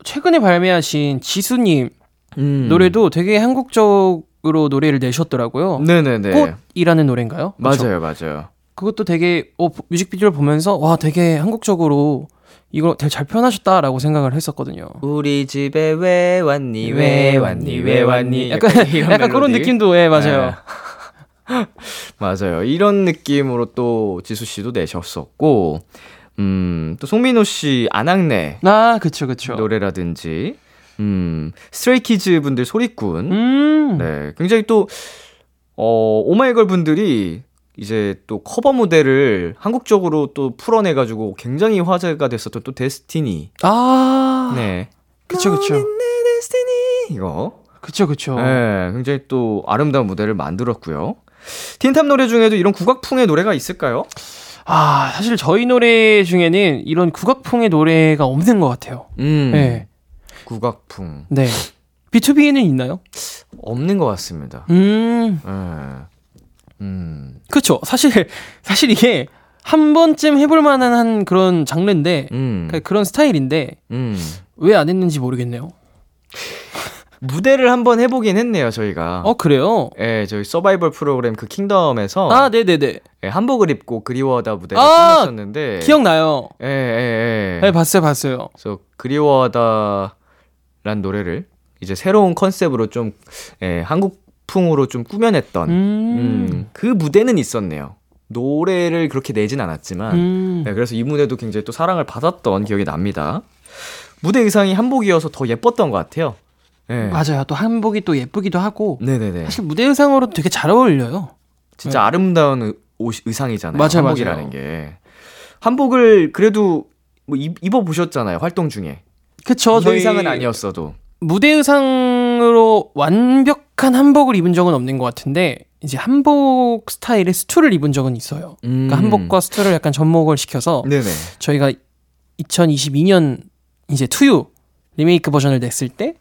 [SPEAKER 3] 최근에 발매하신 지수님 음. 노래도 되게 한국적 으로 노래를 내셨더라고요. 네네네. 꽃이라는 노래인가요?
[SPEAKER 2] 맞아요, 맞아요.
[SPEAKER 3] 그것도 되게 어, 뮤직비디오를 보면서 와 되게 한국적으로 이거 되게 잘 표현하셨다라고 생각을 했었거든요.
[SPEAKER 2] 우리 집에 왜 왔니 왜 왔니 왜 왔니
[SPEAKER 3] 약간 약간, 약간 그런 느낌도 예 맞아요.
[SPEAKER 2] 네. 맞아요. 이런 느낌으로 또 지수 씨도 내셨었고 음 또 송민호 씨 아낙네
[SPEAKER 3] 아 그쵸 그쵸
[SPEAKER 2] 노래라든지 음, 스트레이키즈 분들 소리꾼. 음. 네. 굉장히 또, 어, 오마이걸 분들이 이제 또 커버 무대를 한국적으로 또 풀어내가지고 굉장히 화제가 됐었던 또 Destiny.
[SPEAKER 3] 아.
[SPEAKER 2] 네.
[SPEAKER 3] 그쵸, 그쵸.
[SPEAKER 2] 이거.
[SPEAKER 3] 그쵸, 그쵸.
[SPEAKER 2] 네. 굉장히 또 아름다운 무대를 만들었고요. 틴탑 노래 중에도 이런 국악풍의 노래가 있을까요?
[SPEAKER 3] 아, 사실 저희 노래 중에는 이런 국악풍의 노래가 없는 것 같아요. 음. 네.
[SPEAKER 2] 국악풍.
[SPEAKER 3] 네. B2B에는 있나요?
[SPEAKER 2] 없는 것 같습니다. 음. 네.
[SPEAKER 3] 음. 그렇죠. 사실 사실 이게 한 번쯤 해볼 만한 한 그런 장르인데 음. 그러니까 그런 스타일인데 음. 왜안 했는지 모르겠네요.
[SPEAKER 2] 무대를 한번 해보긴 했네요 저희가.
[SPEAKER 3] 어 그래요?
[SPEAKER 2] 예, 저희 서바이벌 프로그램 그 킹덤에서
[SPEAKER 3] 아 네네네.
[SPEAKER 2] 예, 한복을 입고 그리워하다 무대를 아, 끝냈었는데
[SPEAKER 3] 기억나요.
[SPEAKER 2] 예, 예,
[SPEAKER 3] 예. 네 봤어요 봤어요.
[SPEAKER 2] 그래서 그리워하다 란 노래를 이제 새로운 컨셉으로 좀 예, 한국풍으로 좀 꾸며냈던 음. 음, 그 무대는 있었네요. 노래를 그렇게 내진 않았지만 음. 네, 그래서 이 무대도 굉장히 또 사랑을 받았던 기억이 납니다. 무대 의상이 한복이어서 더 예뻤던 것 같아요.
[SPEAKER 3] 네. 맞아요. 또 한복이 또 예쁘기도 하고. 네네네. 사실 무대 의상으로 되게 잘 어울려요.
[SPEAKER 2] 진짜 네. 아름다운 옷, 의상이잖아요. 맞아요, 한복이라는 맞아요. 게. 한복을 그래도 뭐 입어 보셨잖아요. 활동 중에.
[SPEAKER 3] 그쵸.
[SPEAKER 2] 저희 의상은 아니었어도.
[SPEAKER 3] 무대 의상으로 완벽한 한복을 입은 적은 없는 것 같은데 이제 한복 스타일의 스투를 입은 적은 있어요. 그러니까 음. 그러니까 한복과 스투를 약간 접목을 시켜서 네네. 저희가 2022년 이제 투유 리메이크 버전을 냈을 때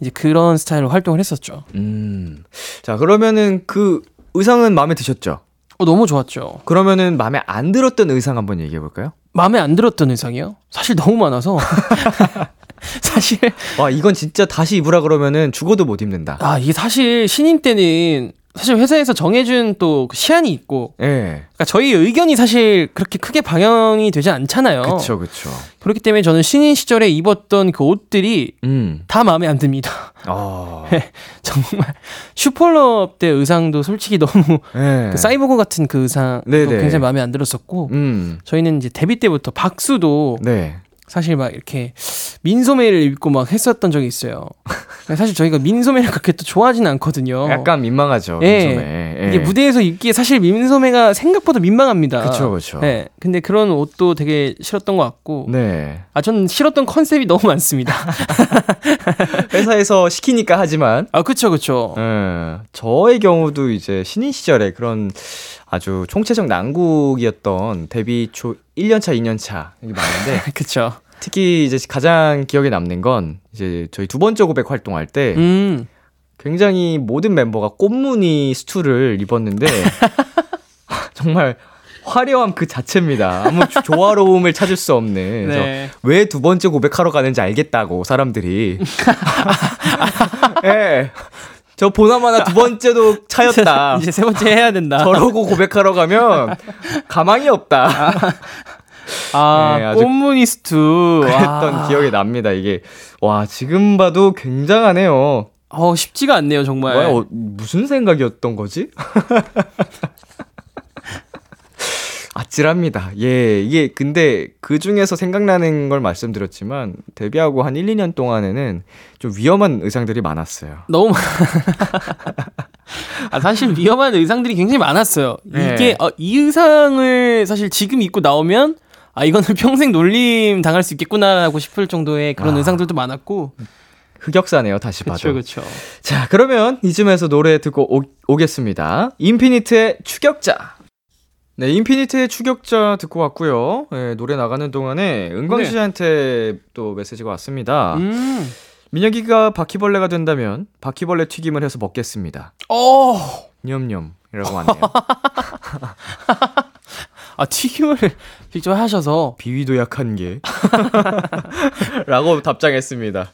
[SPEAKER 3] 이제 그런 스타일로 활동을 했었죠. 음.
[SPEAKER 2] 자 그러면은 그 의상은 마음에 드셨죠?
[SPEAKER 3] 어, 너무 좋았죠.
[SPEAKER 2] 그러면은 마음에 안 들었던 의상 한번 얘기해 볼까요?
[SPEAKER 3] 마음에 안 들었던 의상이요? 사실 너무 많아서. 사실
[SPEAKER 2] 와 이건 진짜 다시 입으라 그러면은 죽어도 못 입는다.
[SPEAKER 3] 아 이게 사실 신인 때는 사실 회사에서 정해준 또그 시한이 있고, 예. 네. 그러니까 저희 의견이 사실 그렇게 크게 방영이 되지 않잖아요.
[SPEAKER 2] 그렇죠, 그렇죠.
[SPEAKER 3] 그렇기 때문에 저는 신인 시절에 입었던 그 옷들이 음. 다 마음에 안 듭니다. 어. 네, 정말 슈퍼럽 때 의상도 솔직히 너무 네. 그 사이보그 같은 그 의상도 굉장히 마음에 안 들었었고, 음. 저희는 이제 데뷔 때부터 박수도 네. 사실 막 이렇게 민소매를 입고 막 했었던 적이 있어요. 사실 저희가 민소매를 그렇게 또 좋아하지는 않거든요.
[SPEAKER 2] 약간 민망하죠. 예. 민소매.
[SPEAKER 3] 예. 이게 무대에서 입기에 사실 민소매가 생각보다 민망합니다.
[SPEAKER 2] 그렇죠, 그렇죠.
[SPEAKER 3] 예. 근데 그런 옷도 되게 싫었던 것 같고. 네. 아, 전 싫었던 컨셉이 너무 많습니다.
[SPEAKER 2] 회사에서 시키니까 하지만.
[SPEAKER 3] 아, 그렇죠, 그렇죠.
[SPEAKER 2] 예. 저의 경우도 이제 신인 시절에 그런 아주 총체적 난국이었던 데뷔 초 1년차, 2년차 이게 많은데
[SPEAKER 3] 그쵸.
[SPEAKER 2] 특히 이제 가장 기억에 남는 건 이제 저희 두 번째 고백 활동할 때 음. 굉장히 모든 멤버가 꽃무늬 스투를 입었는데 정말 화려함 그 자체입니다. 아무 조화로움을 찾을 수 없는. 네. 왜두 번째 고백하러 가는지 알겠다고 사람들이. 예. 네. 저 보나마나 두 번째도 차였다.
[SPEAKER 3] 이제 세 번째 해야 된다.
[SPEAKER 2] 저러고 고백하러 가면 가망이 없다.
[SPEAKER 3] 아, 네, 꽃무늬스트.
[SPEAKER 2] 그랬던 와. 기억이 납니다. 이게 와 지금 봐도 굉장하네요.
[SPEAKER 3] 어 쉽지가 않네요 정말.
[SPEAKER 2] 뭐야, 어, 무슨 생각이었던 거지? 아찔합니다. 예, 이게 근데 그 중에서 생각나는 걸 말씀드렸지만 데뷔하고 한 1, 2년 동안에는 좀 위험한 의상들이 많았어요.
[SPEAKER 3] 너무 아, 사실 위험한 의상들이 굉장히 많았어요. 네. 이게 어, 이 의상을 사실 지금 입고 나오면 아 이거는 평생 놀림 당할 수 있겠구나라고 싶을 정도의 그런 아. 의상들도 많았고
[SPEAKER 2] 흑역사네요. 다시
[SPEAKER 3] 봐도.
[SPEAKER 2] 그렇죠. 자, 그러면 이쯤에서 노래 듣고 오, 오겠습니다. 인피니트의 추격자. 네, 인피니트의 추격자 듣고 왔고요. 네, 노래 나가는 동안에 은광 네. 씨한테 또 메시지가 왔습니다. 음. 민혁이가 바퀴벌레가 된다면 바퀴벌레 튀김을 해서 먹겠습니다. 어. 냠냠이라고 왔네요.
[SPEAKER 3] 아 튀김을 직접 하셔서
[SPEAKER 2] 비위도 약한 게 라고 답장했습니다.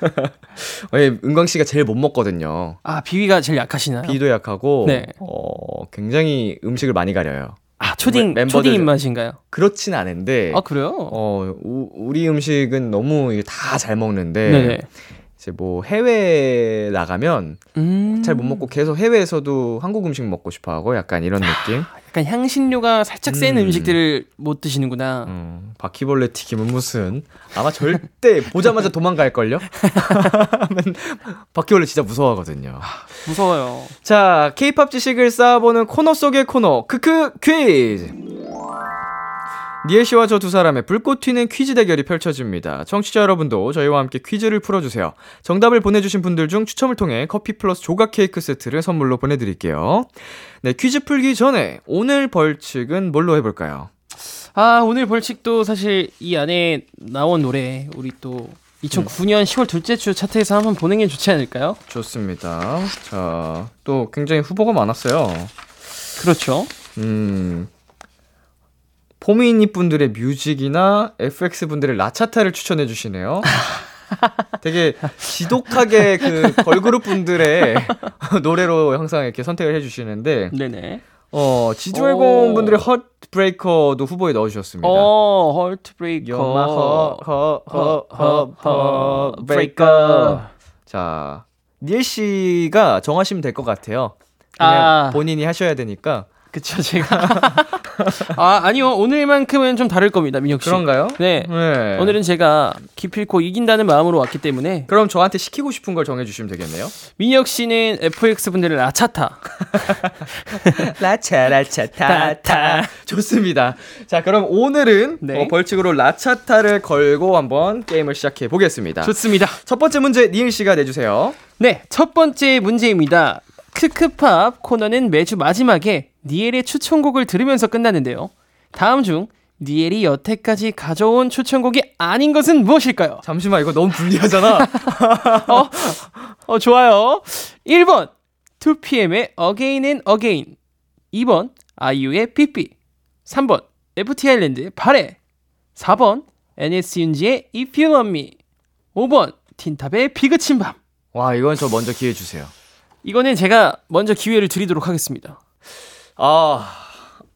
[SPEAKER 2] 왜 은광 씨가 제일 못 먹거든요.
[SPEAKER 3] 아 비위가 제일 약하시나요?
[SPEAKER 2] 비위도 약하고 네. 어, 굉장히 음식을 많이 가려요.
[SPEAKER 3] 아 초딩 멤버들, 초딩 입맛인가요?
[SPEAKER 2] 그렇진 않은데.
[SPEAKER 3] 아 그래요?
[SPEAKER 2] 어 우, 우리 음식은 너무 다 잘 먹는데. 네네. 이제 뭐 해외 나가면 음~ 잘못 먹고 계속 해외에서도 한국 음식 먹고 싶어 하고 약간 이런 느낌.
[SPEAKER 3] 약간 향신료가 살짝 센 음. 식들을 못 드시는구나. 음,
[SPEAKER 2] 바퀴벌레 튀김은 무슨 아마 절대 보자마자 도망갈 걸요? 바퀴벌레 진짜 무서워하거든요.
[SPEAKER 3] 무서워요.
[SPEAKER 2] 자, 케이팝 지식을 쌓아보는 코너 속의 코너, 크크 퀴즈! 니엘 씨와 저 두 사람의 불꽃 튀는 퀴즈 대결이 펼쳐집니다. 청취자 여러분도 저희와 함께 퀴즈를 풀어주세요. 정답을 보내주신 분들 중 추첨을 통해 커피 플러스 조각 케이크 세트를 선물로 보내드릴게요. 네, 퀴즈 풀기 전에 오늘 벌칙은 뭘로 해볼까요?
[SPEAKER 3] 아, 오늘 벌칙도 사실 이 안에 나온 노래, 우리 또 2009년 10월 둘째 주 차트에서 한번 보는 게 좋지 않을까요?
[SPEAKER 2] 좋습니다. 자, 또 굉장히 후보가 많았어요.
[SPEAKER 3] 그렇죠.
[SPEAKER 2] 음, 포미니 분들의 뮤직이나 FX 분들의 라차타를 추천해 주시네요. 되게 지독하게 그 걸그룹 분들의 노래로 항상 이렇게 선택을 해 주시는데 네네. 어, 지주얼공 분들의 헐트브레이커도 후보에 넣어 주셨습니다.
[SPEAKER 3] 어, 헐트브레이커.
[SPEAKER 2] 허허 허 허 브레이커. 자, 니엘 씨가 정하시면 될 것 같아요. 그냥 아. 본인이 하셔야 되니까.
[SPEAKER 3] 그쵸, 제가. 아, 아니요. 오늘만큼은 좀 다를 겁니다, 민혁 씨.
[SPEAKER 2] 그런가요?
[SPEAKER 3] 네. 네. 오늘은 제가 기필코 이긴다는 마음으로 왔기 때문에.
[SPEAKER 2] 그럼 저한테 시키고 싶은 걸 정해주시면 되겠네요.
[SPEAKER 3] 민혁 씨는 FX 분들을 라차타.
[SPEAKER 2] 라차, 라차타, 타. 좋습니다. 자, 그럼 오늘은 네. 어, 벌칙으로 라차타를 걸고 한번 게임을 시작해 보겠습니다.
[SPEAKER 3] 좋습니다.
[SPEAKER 2] 첫 번째 문제 니일 씨가 내주세요.
[SPEAKER 3] 네, 첫 번째 문제입니다. 크크팝 코너는 매주 마지막에 니엘의 추천곡을 들으면서 끝나는데요. 다음 중 니엘이 여태까지 가져온 추천곡이 아닌 것은 무엇일까요?
[SPEAKER 2] 잠시만 이거 너무 불리하잖아.
[SPEAKER 3] 어, 어 좋아요. 1번 2PM의 Again and Again 2번 아이유의 삐삐 3번 FT 아일랜드의 발해 4번 NS윤지의 If You Want Me 5번 틴탑의 비그친 밤
[SPEAKER 2] 와 이건 저 먼저 기회 주세요.
[SPEAKER 3] 이거는 제가 먼저 기회를 드리도록 하겠습니다.
[SPEAKER 2] 아,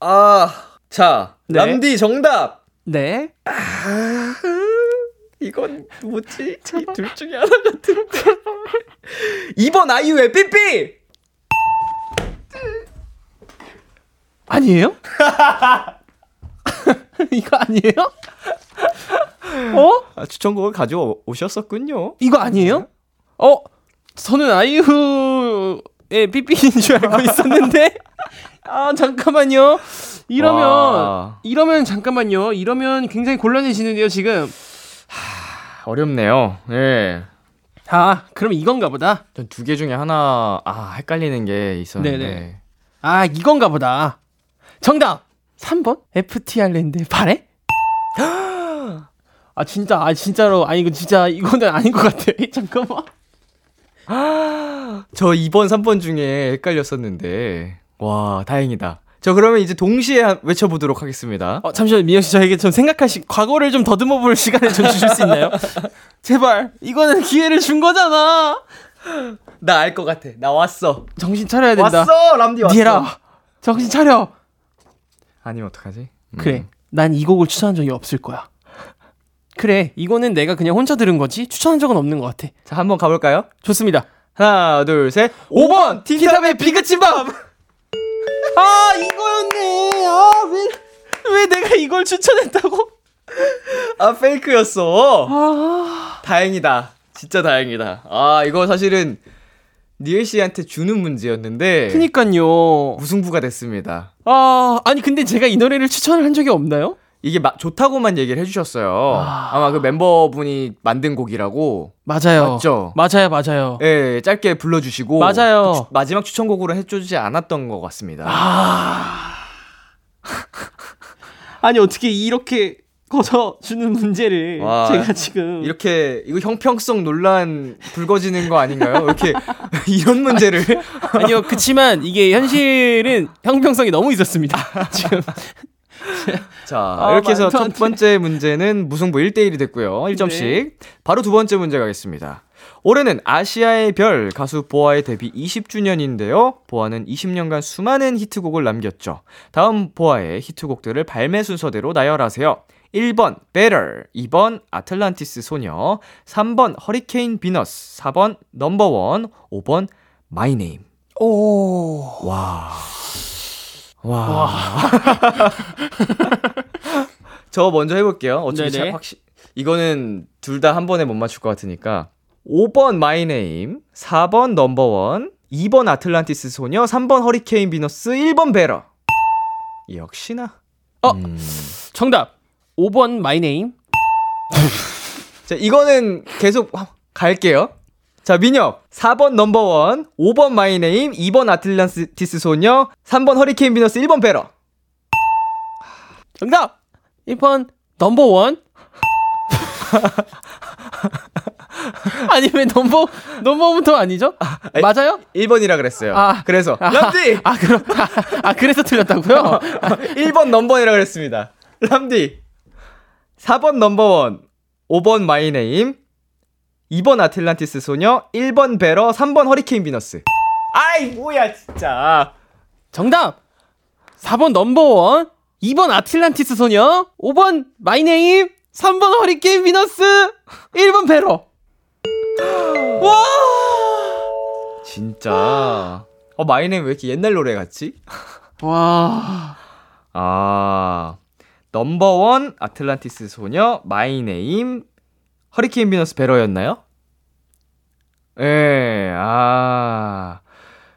[SPEAKER 2] 아, 자, 네. 람디 정답.
[SPEAKER 3] 네.
[SPEAKER 2] 아, 이건 뭐지? 둘 중에 하나 같은데. 2번 아이유의 삐삐.
[SPEAKER 3] 아니에요? 이거 아니에요? 어?
[SPEAKER 2] 아, 추천곡을 가져 오셨었군요.
[SPEAKER 3] 이거 아니에요? 어? 저는 아이유의 삐삐인 줄 알고 있었는데 아 잠깐만요. 이러면 와. 이러면 잠깐만요. 이러면 굉장히 곤란해지는데요 지금.
[SPEAKER 2] 하, 어렵네요. 예.
[SPEAKER 3] 아 그럼 이건가 보다.
[SPEAKER 2] 전 두 개 중에 하나 아 헷갈리는 게 있었는데. 네네.
[SPEAKER 3] 아 이건가 보다. 정답! 3번? FT 아일랜드 발에 아 진짜 아 진짜로. 아니 이거 진짜 이거는 아닌 것 같아. 잠깐만.
[SPEAKER 2] 저 2번, 3번 중에 헷갈렸었는데. 와, 다행이다. 저 그러면 이제 동시에 외쳐보도록 하겠습니다.
[SPEAKER 3] 어, 잠시만요, 미영 씨, 저에게 좀 생각할 시, 과거를 좀 더듬어 볼 시간을 좀 주실 수 있나요? 제발, 이거는 기회를 준 거잖아!
[SPEAKER 2] 나 알 것 같아. 나 왔어.
[SPEAKER 3] 정신 차려야 된다.
[SPEAKER 2] 왔어! 람디 왔어.
[SPEAKER 3] 니에라, 정신 차려!
[SPEAKER 2] 아니면 어떡하지?
[SPEAKER 3] 음. 그래, 난 이 곡을 추천한 적이 없을 거야. 그래, 이거는 내가 그냥 혼자 들은 거지 추천한 적은 없는 것 같아.
[SPEAKER 2] 자, 한번 가볼까요?
[SPEAKER 3] 좋습니다.
[SPEAKER 2] 하나, 둘, 셋. 5번! 티탑의 비그친 밤!
[SPEAKER 3] 아, 이거였네! 아, 왜, 왜 내가 이걸 추천했다고?
[SPEAKER 2] 아, 페이크였어. 아... 다행이다. 진짜 다행이다. 아, 이거 사실은 니엘 씨한테 주는 문제였는데.
[SPEAKER 3] 그니까요.
[SPEAKER 2] 무승부가 됐습니다.
[SPEAKER 3] 아, 아니, 근데 제가 이 노래를 추천을 한 적이 없나요?
[SPEAKER 2] 이게 마, 좋다고만 얘기를 해주셨어요. 아... 마그 멤버분이 만든 곡이라고.
[SPEAKER 3] 맞아요.
[SPEAKER 2] 맞죠?
[SPEAKER 3] 맞아요, 맞아요.
[SPEAKER 2] 예, 짧게 불러주시고.
[SPEAKER 3] 맞아요. 주,
[SPEAKER 2] 마지막 추천곡으로 해주지 않았던 것 같습니다.
[SPEAKER 3] 아. 아니, 어떻게 이렇게 거저주는 문제를 와, 제가 지금.
[SPEAKER 2] 이렇게, 이거 형평성 논란 불거지는 거 아닌가요? 이렇게, 이런 문제를.
[SPEAKER 3] 아니요, 그치만 이게 현실은 형평성이 너무 있었습니다. 지금.
[SPEAKER 2] 자, 아, 이렇게 해서 첫 번째 문제는 무승부 1대1이 됐고요. 1점씩. 네. 바로 두 번째 문제 가겠습니다. 올해는 아시아의 별 가수 보아의 데뷔 20주년인데요. 보아는 20년간 수많은 히트곡을 남겼죠. 다음 보아의 히트곡들을 발매 순서대로 나열하세요. 1번 Better, 2번 아틀란티스 소녀, 3번 Hurricane Venus, 4번 Number One, 5번 My Name.
[SPEAKER 3] 오.
[SPEAKER 2] 와. 와. 저 먼저 해볼게요. 어차피 확실 이거는 둘 다 한 번에 못 맞출 것 같으니까 5번 My Name, 4번 Number One, 2번 아틀란티스 소녀, 3번 Hurricane Venus, 1번 Better. 역시나.
[SPEAKER 3] 어, 음. 정답. 5번 My Name.
[SPEAKER 2] 자, 이거는 계속 갈게요. 자, 민혁. 4번 Number One, 5번 My Name, 2번 아틀란티스 소녀, 3번 Hurricane Venus, 1번 Better.
[SPEAKER 3] 정답! 1번 Number One. 아니 왜 Number Number One부터 아니죠? 아, 맞아요?
[SPEAKER 2] 1번이라 그랬어요. 아, 그래서 아, 람디.
[SPEAKER 3] 아, 그럼 아, 아 그래서 틀렸다고요?
[SPEAKER 2] 1번 Number One이라 그랬습니다. 람디. 4번 Number One, 5번 마이네임, 2번 아틀란티스 소녀, 1번 Better, 3번 Hurricane Venus. 아이, 뭐야, 진짜.
[SPEAKER 3] 정답! 4번 Number One, 2번 아틀란티스 소녀, 5번 My Name, 3번 Hurricane Venus, 1번 Better. 와!
[SPEAKER 2] 진짜. 어, My Name 왜 이렇게 옛날 노래 같지?
[SPEAKER 3] 와.
[SPEAKER 2] 아, Number One 아틀란티스 소녀 My Name Hurricane Venus Better였나요? 예, 아.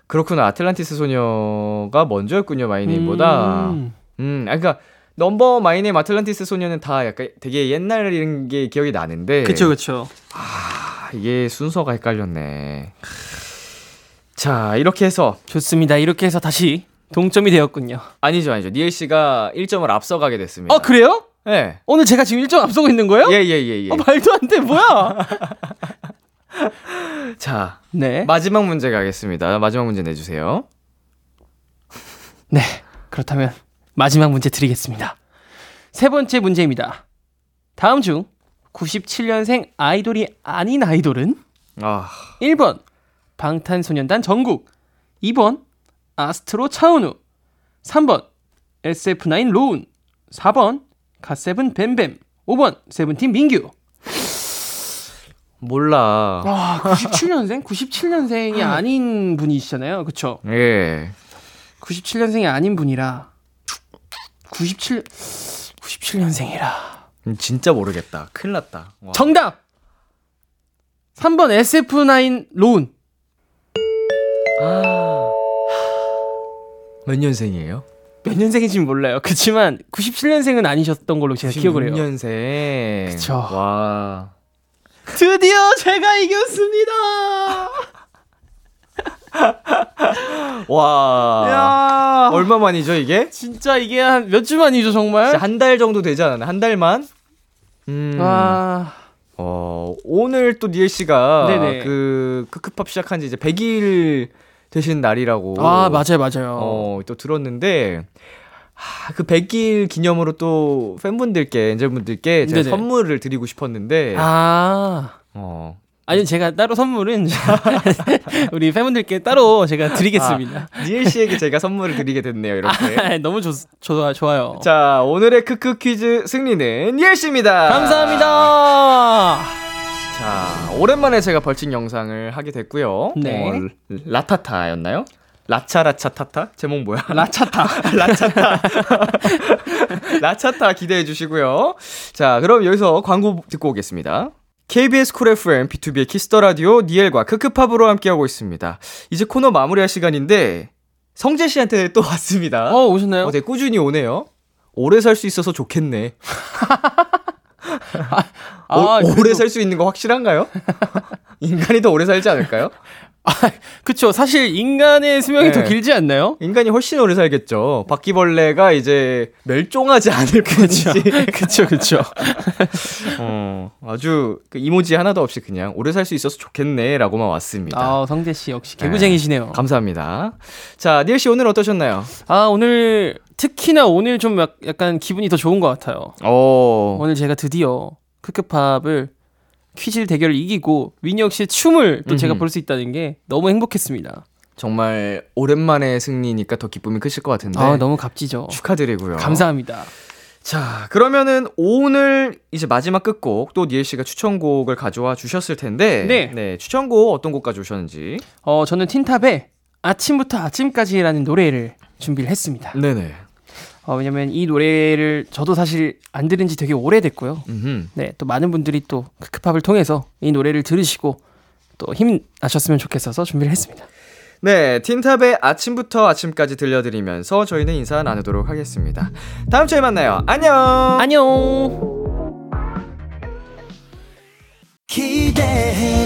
[SPEAKER 2] 그렇구나. 아틀란티스 소녀가 먼저였군요, My Name보다. 음, 음 아, 그니까, Number One My Name 아틀란티스 소녀는 다 약간 되게 옛날인 게 기억이 나는데.
[SPEAKER 3] 그쵸, 그쵸.
[SPEAKER 2] 아, 이게 순서가 헷갈렸네. 자, 이렇게 해서.
[SPEAKER 3] 좋습니다. 이렇게 해서 다시 동점이 되었군요.
[SPEAKER 2] 아니죠, 아니죠. 니엘 씨가 1점을 앞서가게 됐습니다.
[SPEAKER 3] 어, 그래요?
[SPEAKER 2] 예. 네.
[SPEAKER 3] 오늘 제가 지금 1점 앞서고 있는 거예요?
[SPEAKER 2] 예, 예, 예, 예.
[SPEAKER 3] 어, 말도 안 돼, 뭐야?
[SPEAKER 2] 자, 네. 마지막 문제 가겠습니다. 마지막 문제 내주세요.
[SPEAKER 3] 네, 그렇다면 마지막 문제 드리겠습니다. 세 번째 문제입니다. 다음 중 97년생 아이돌이 아닌 아이돌은 아... 1번 방탄소년단 정국 2번 아스트로 차은우 3번 SF9 로운 4번 갓세븐 뱀뱀 5번 세븐틴 민규
[SPEAKER 2] 몰라.
[SPEAKER 3] 와, 97년생? 97년생이 아닌 분이시잖아요. 그쵸?
[SPEAKER 2] 예.
[SPEAKER 3] 97년생이 아닌 분이라. 97, 97년생이라.
[SPEAKER 2] 음, 진짜 모르겠다. 큰일 났다.
[SPEAKER 3] 와. 정답! 3번 SF9 로운. 아.
[SPEAKER 2] 몇 년생이에요?
[SPEAKER 3] 몇 년생인지 몰라요. 그렇지만 97년생은 아니셨던 걸로 제가 기억을 해요.
[SPEAKER 2] 96년생.
[SPEAKER 3] 그쵸.
[SPEAKER 2] 와.
[SPEAKER 3] 드디어 제가 이겼습니다.
[SPEAKER 2] 와. 야. 얼마 만이죠, 이게?
[SPEAKER 3] 진짜 이게 한 몇 주 만이죠, 정말?
[SPEAKER 2] 한 달 정도 되지 않았나? 한 달만? 음. 와. 어, 오늘 또 니엘 씨가 네네. 그 크크팝 시작한 지 이제 100일 되신 날이라고.
[SPEAKER 3] 아, 맞아요, 맞아요.
[SPEAKER 2] 어, 또 들었는데 아, 그 100일 기념으로 또 팬분들께, 엔젤분들께 제가 네네. 선물을 드리고 싶었는데.
[SPEAKER 3] 아. 어. 아니 제가 따로 선물은 우리 팬분들께 따로 제가 드리겠습니다.
[SPEAKER 2] 아, 니엘 씨에게 제가 선물을 드리게 됐네요. 이렇게.
[SPEAKER 3] 아, 너무 좋, 좋아, 좋아요.
[SPEAKER 2] 자, 오늘의 크크 퀴즈 승리는 니엘 씨입니다.
[SPEAKER 3] 감사합니다.
[SPEAKER 2] 자, 오랜만에 제가 벌칙 영상을 하게 됐고요. 네. 어, 라타타였나요? 라차라차 타타? 제목 뭐야?
[SPEAKER 3] 라차타.
[SPEAKER 2] 라차타. 라차타 기대해 주시고요. 자, 그럼 여기서 광고 듣고 오겠습니다. KBS 쿨 FM 비투비의 키스 더 라디오 니엘과 ㅋㅋ팝으로 함께하고 있습니다. 이제 코너 마무리할 시간인데 성재 씨한테 또 왔습니다.
[SPEAKER 3] 어, 오셨나요?
[SPEAKER 2] 어, 네, 꾸준히 오네요. 오래 살 수 있어서 좋겠네. 아, 아, 오, 오래 살 수 있는 거 확실한가요? 인간이 더 오래 살지 않을까요?
[SPEAKER 3] 아, 그쵸. 사실 인간의 수명이 네. 더 길지 않나요?
[SPEAKER 2] 인간이 훨씬 오래 살겠죠. 바퀴벌레가 이제 멸종하지 않을 뿐이지.
[SPEAKER 3] 그쵸, 그쵸.
[SPEAKER 2] 어, 아주 그 이모지 하나도 없이 그냥 오래 살 수 있어서 좋겠네라고만 왔습니다.
[SPEAKER 3] 아, 성재 씨 역시 개구쟁이시네요. 네,
[SPEAKER 2] 감사합니다. 자, 니엘 씨 오늘 어떠셨나요?
[SPEAKER 3] 아, 오늘 특히나 오늘 좀 약간 기분이 더 좋은 것 같아요. 오. 오늘 제가 드디어 크크팝을 퀴즈 대결을 이기고 윈혁 씨의 춤을 또 제가 볼 수 있다는 게 너무 행복했습니다.
[SPEAKER 2] 정말 오랜만에 승리니까 더 기쁨이 크실 것 같은데.
[SPEAKER 3] 아, 너무 값지죠.
[SPEAKER 2] 축하드리고요.
[SPEAKER 3] 감사합니다.
[SPEAKER 2] 자, 그러면은 오늘 이제 마지막 끝곡 또 니엘 씨가 추천곡을 가져와 주셨을 텐데 네. 네, 추천곡 어떤 곡 가져오셨는지.
[SPEAKER 3] 어, 저는 틴탑의 아침부터 아침까지라는 노래를 준비를 했습니다.
[SPEAKER 2] 네네.
[SPEAKER 3] 어, 왜냐면 이 노래를 저도 사실 안 들은 지 되게 오래됐고요. 네, 또 많은 분들이 또 크크팝을 통해서 이 노래를 들으시고 또 힘나셨으면 좋겠어서 준비를 했습니다.
[SPEAKER 2] 네, 틴탑의 아침부터 아침까지 들려드리면서 저희는 인사 나누도록 하겠습니다. 다음 주에 만나요. 안녕!
[SPEAKER 3] 안녕! 기대해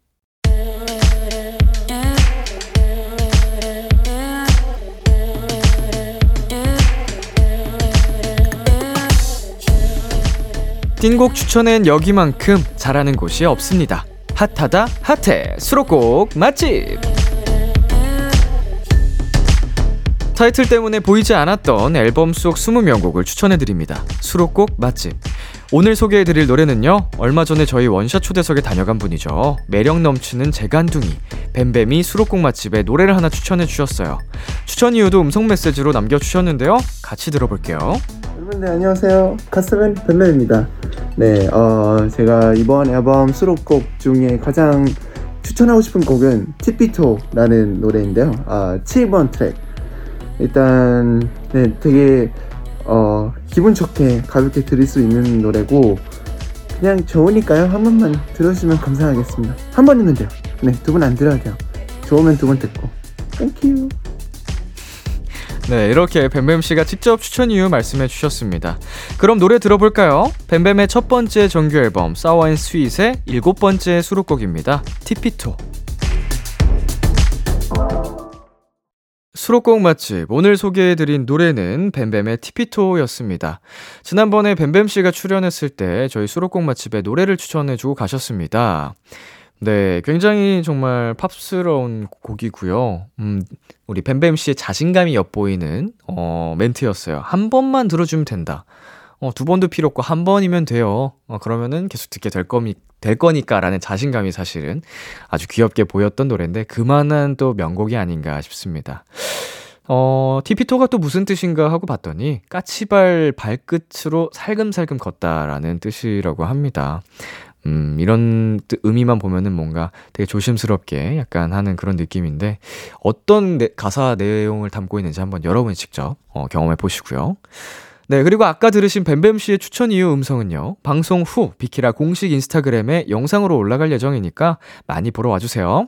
[SPEAKER 2] 띵곡 추천엔 여기만큼 잘하는 곳이 없습니다. 핫하다 핫해 수록곡 맛집 타이틀 때문에 보이지 않았던 앨범 속 20명곡을 추천해드립니다. 수록곡 맛집 오늘 소개해드릴 노래는요, 얼마 전에 저희 원샷 초대석에 다녀간 분이죠. 매력 넘치는 재간둥이, 뱀뱀이 수록곡 맛집에 노래를 하나 추천해주셨어요. 추천 이유도 음성 메시지로 남겨주셨는데요. 같이 들어볼게요.
[SPEAKER 4] 여러분들 안녕하세요. 갓세븐 뱀뱀입니다. 네, 어, 제가 이번 앨범 수록곡 중에 가장 추천하고 싶은 곡은 Tippy Toe라는 노래인데요. 아, 7번 트랙. 일단, 네, 되게 어, 기분 좋게 가볍게 들을 수 있는 노래고 그냥 좋으니까요. 한 번만 들어주시면 감사하겠습니다. 한 번이면 돼요. 네, 두 번 안 들어야 돼요. 좋으면 두 번 듣고. Thank you.
[SPEAKER 2] 네, 이렇게 뱀뱀 씨가 직접 추천 이유 말씀해 주셨습니다. 그럼 노래 들어볼까요? 뱀뱀의 첫 번째 정규 앨범 사워 앤 스윗의 일곱 번째 수록곡입니다. Tippy Toe. 수록곡 맛집 오늘 소개해드린 노래는 뱀뱀의 Tippy Toe였습니다. 지난번에 뱀뱀 씨가 출연했을 때 저희 수록곡 맛집에 노래를 추천해주고 가셨습니다. 네, 굉장히 정말 팝스러운 곡이고요. 음, 우리 뱀뱀 씨의 자신감이 엿보이는 어, 멘트였어요. 한 번만 들어주면 된다. 어, 두 번도 필요 없고 한 번이면 돼요. 어, 그러면은 계속 듣게 될 거니, 될 거니까라는 자신감이 사실은 아주 귀엽게 보였던 노래인데 그만한 또 명곡이 아닌가 싶습니다. 어, 티피토가 또 무슨 뜻인가 하고 봤더니 까치발 발끝으로 살금살금 걷다라는 뜻이라고 합니다. 음, 이런 의미만 보면은 뭔가 되게 조심스럽게 약간 하는 그런 느낌인데 어떤 내, 가사 내용을 담고 있는지 한번 여러분이 직접 어, 경험해 보시고요. 네, 그리고 아까 들으신 뱀뱀 씨의 추천 이유 음성은요. 방송 후 비키라 공식 인스타그램에 영상으로 올라갈 예정이니까 많이 보러 와주세요.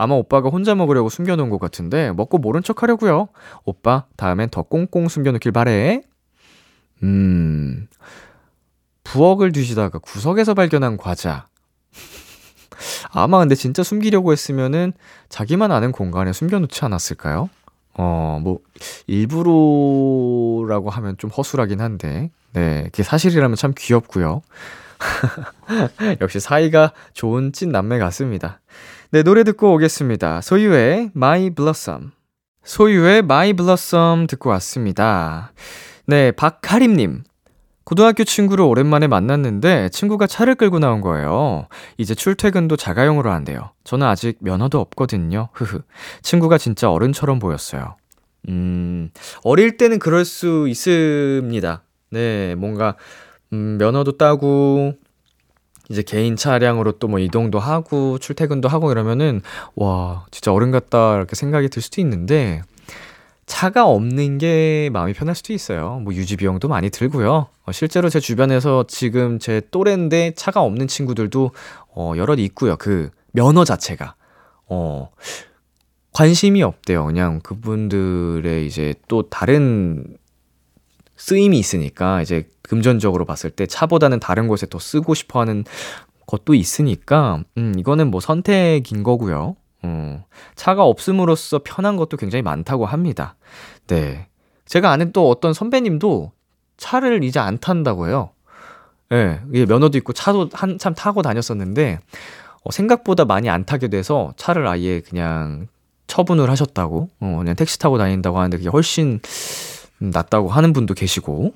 [SPEAKER 2] 아마 오빠가 혼자 먹으려고 숨겨놓은 것 같은데 먹고 모른 척 하려고요. 오빠, 다음엔 더 꽁꽁 숨겨놓길 바래. 음, 부엌을 뒤지다가 구석에서 발견한 과자. 아마 근데 진짜 숨기려고 했으면은 자기만 아는 공간에 숨겨놓지 않았을까요? 어, 뭐, 일부러라고 하면 좀 허술하긴 한데, 네, 그게 사실이라면 참 귀엽고요. 역시 사이가 좋은 찐 남매 같습니다. 네, 노래 듣고 오겠습니다. 소유의 My Blossom. 소유의 My Blossom 듣고 왔습니다. 네, 박하림님. 고등학교 친구를 오랜만에 만났는데 친구가 차를 끌고 나온 거예요. 이제 출퇴근도 자가용으로 한대요. 저는 아직 면허도 없거든요. 흐흐. 친구가 진짜 어른처럼 보였어요. 음, 어릴 때는 그럴 수 있습니다. 네, 뭔가, 음, 면허도 따고, 이제 개인 차량으로 또 뭐 이동도 하고, 출퇴근도 하고 이러면은, 와, 진짜 어른 같다, 이렇게 생각이 들 수도 있는데, 차가 없는 게 마음이 편할 수도 있어요. 뭐 유지 비용도 많이 들고요. 어, 실제로 제 주변에서 지금 제 또래인데 차가 없는 친구들도 어, 여럿 있고요. 그 면허 자체가 어 관심이 없대요. 그냥 그분들의 이제 또 다른 쓰임이 있으니까 이제 금전적으로 봤을 때 차보다는 다른 곳에 더 쓰고 싶어 하는 것도 있으니까 음 이거는 뭐 선택인 거고요. 어, 차가 없음으로써 편한 것도 굉장히 많다고 합니다. 네. 제가 아는 또 어떤 선배님도 차를 이제 안 탄다고 해요. 예, 네, 면허도 있고 차도 한참 타고 다녔었는데, 어, 생각보다 많이 안 타게 돼서 차를 아예 그냥 처분을 하셨다고, 어, 그냥 택시 타고 다닌다고 하는데 그게 훨씬 낫다고 하는 분도 계시고.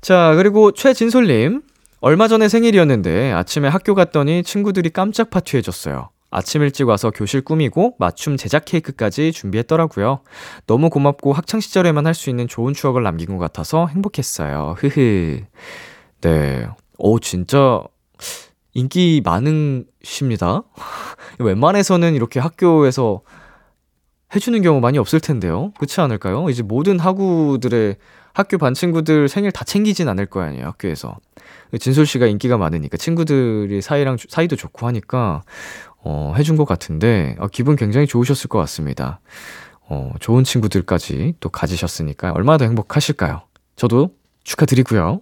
[SPEAKER 2] 자, 그리고 최진솔님. 얼마 전에 생일이었는데 아침에 학교 갔더니 친구들이 깜짝 파티 해줬어요. 아침 일찍 와서 교실 꾸미고 맞춤 제작 케이크까지 준비했더라고요. 너무 고맙고 학창시절에만 할 수 있는 좋은 추억을 남긴 것 같아서 행복했어요. 흐흐. 네. 오, 진짜 인기 많으십니다. 웬만해서는 이렇게 학교에서 해주는 경우 많이 없을 텐데요. 그렇지 않을까요? 이제 모든 학우들의 학교 반 친구들 생일 다 챙기진 않을 거 아니에요, 학교에서. 진솔 씨가 인기가 많으니까 친구들이 사이랑 사이도 좋고 하니까 어, 해준 것 같은데 어, 기분 굉장히 좋으셨을 것 같습니다. 어, 좋은 친구들까지 또 가지셨으니까 얼마나 더 행복하실까요? 저도 축하드리고요.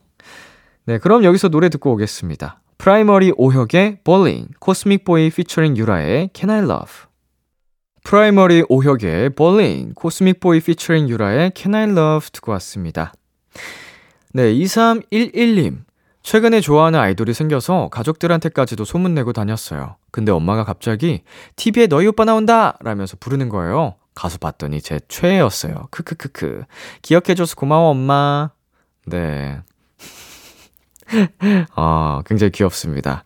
[SPEAKER 2] 네, 그럼 여기서 노래 듣고 오겠습니다. 프라이머리 오혁의 Bawling, 코스믹보이 피처링 유라의 Can I Love. 프라이머리 오혁의 Bawling, 코스믹 보이 피처링 유라의 Can I Love 듣고 왔습니다. 네, 2311님. 최근에 좋아하는 아이돌이 생겨서 가족들한테까지도 소문내고 다녔어요. 근데 엄마가 갑자기 TV에 너희 오빠 나온다! 라면서 부르는 거예요. 가서 봤더니 제 최애였어요. 크크크크. 기억해줘서 고마워, 엄마. 네. 아, 굉장히 귀엽습니다.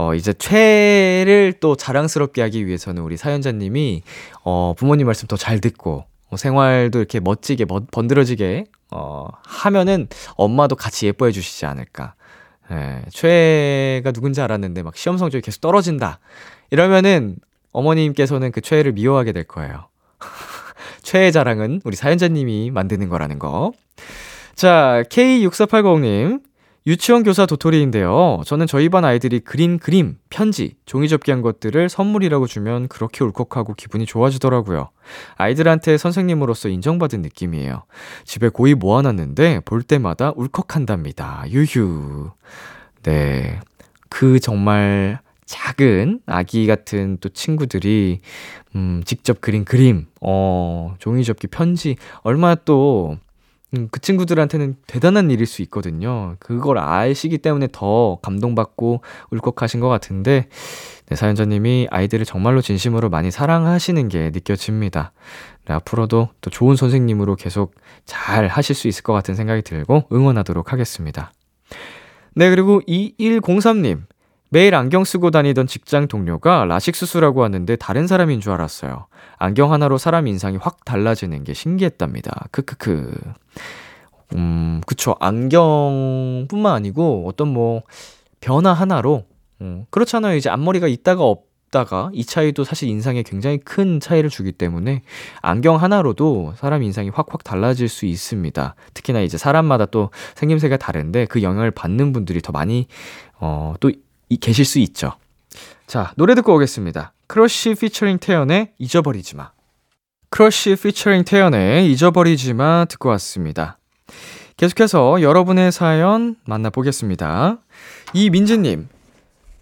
[SPEAKER 2] 어, 이제 최를 또 자랑스럽게 하기 위해서는 우리 사연자님이, 어, 부모님 말씀 더 잘 듣고, 어, 생활도 이렇게 멋지게, 멋, 번들어지게, 어, 하면은 엄마도 같이 예뻐해 주시지 않을까. 예, 최애가 누군지 알았는데 막 시험 성적이 계속 떨어진다. 이러면은 어머님께서는 그 최애를 미워하게 될 거예요. 최애 자랑은 우리 사연자님이 만드는 거라는 거. 자, K6480님. 유치원 교사 도토리인데요. 저는 저희 반 아이들이 그린 그림, 편지, 종이 접기 한 것들을 선물이라고 주면 그렇게 울컥하고 기분이 좋아지더라고요. 아이들한테 선생님으로서 인정받은 느낌이에요. 집에 고이 모아놨는데 볼 때마다 울컥한답니다. 유휴. 네. 그 정말 작은 아기 같은 또 친구들이 음, 직접 그린 그림, 어, 종이 접기 편지 얼마나 또 음, 그 친구들한테는 대단한 일일 수 있거든요. 그걸 아시기 때문에 더 감동받고 울컥하신 것 같은데, 네, 사연자님이 아이들을 정말로 진심으로 많이 사랑하시는 게 느껴집니다. 네, 앞으로도 또 좋은 선생님으로 계속 잘 하실 수 있을 것 같은 생각이 들고 응원하도록 하겠습니다. 네, 그리고 2103님. 매일 안경 쓰고 다니던 직장 동료가 라식 수술하고 왔는데 다른 사람인 줄 알았어요. 안경 하나로 사람 인상이 확 달라지는 게 신기했답니다. 크크크. 음, 그쵸. 안경뿐만 아니고 어떤 뭐 변화 하나로 음, 그렇잖아요. 이제 앞머리가 있다가 없다가 이 차이도 사실 인상에 굉장히 큰 차이를 주기 때문에 안경 하나로도 사람 인상이 확확 달라질 수 있습니다. 특히나 이제 사람마다 또 생김새가 다른데 그 영향을 받는 분들이 더 많이 어, 또 이, 계실 수 있죠. 자, 노래 듣고 오겠습니다. 크러쉬 피처링 태연의 잊어버리지 마. 크러쉬 피처링 태연의 잊어버리지 마 듣고 왔습니다. 계속해서 여러분의 사연 만나보겠습니다. 이민지님,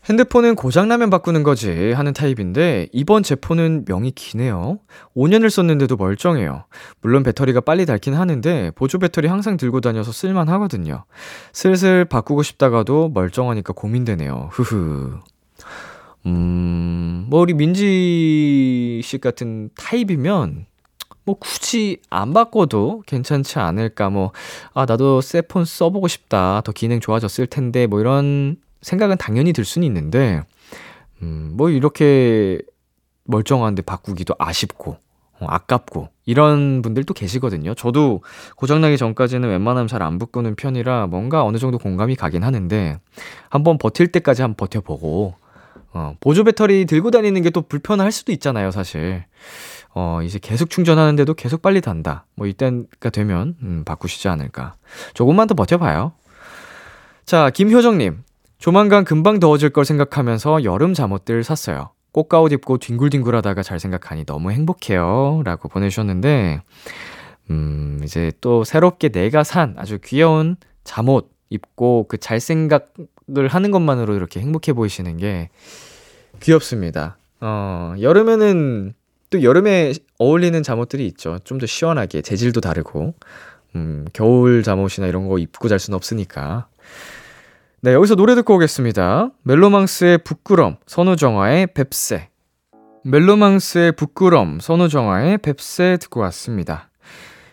[SPEAKER 2] 핸드폰은 고장나면 바꾸는 거지 하는 타입인데 이번 제 폰은 명이 기네요. 5년을 썼는데도 멀쩡해요. 물론 배터리가 빨리 닳긴 하는데 보조 배터리 항상 들고 다녀서 쓸만 하거든요. 슬슬 바꾸고 싶다가도 멀쩡하니까 고민되네요. 흐흐. 음, 뭐 우리 민지 씨 같은 타입이면 뭐 굳이 안 바꿔도 괜찮지 않을까 뭐 아 나도 새 폰 써보고 싶다 더 기능 좋아졌을 텐데 뭐 이런 생각은 당연히 들 수는 있는데, 음, 뭐 이렇게 멀쩡한데 바꾸기도 아쉽고, 어, 아깝고, 이런 분들도 계시거든요. 저도 고장나기 전까지는 웬만하면 잘 안 바꾸는 편이라 뭔가 어느 정도 공감이 가긴 하는데, 한번 버틸 때까지 한번 버텨보고, 어, 보조 배터리 들고 다니는 게 또 불편할 수도 있잖아요, 사실. 어, 이제 계속 충전하는데도 계속 빨리 단다. 뭐 이때가 되면, 음, 바꾸시지 않을까. 조금만 더 버텨봐요. 자, 김효정님. 조만간 금방 더워질 걸 생각하면서 여름 잠옷들 샀어요. 꽃가옷 입고 뒹굴뒹굴 하다가 잘 생각하니 너무 행복해요. 라고 보내주셨는데, 음, 이제 또 새롭게 내가 산 아주 귀여운 잠옷 입고 그 잘 생각을 하는 것만으로 이렇게 행복해 보이시는 게 귀엽습니다. 어, 여름에는 또 여름에 어울리는 잠옷들이 있죠. 좀 더 시원하게, 재질도 다르고, 음, 겨울 잠옷이나 이런 거 입고 잘 수는 없으니까. 네, 여기서 노래 듣고 오겠습니다. 멜로망스의 부끄럼, 선우정아의 뱁새. 멜로망스의 부끄럼, 선우정아의 뱁새 듣고 왔습니다.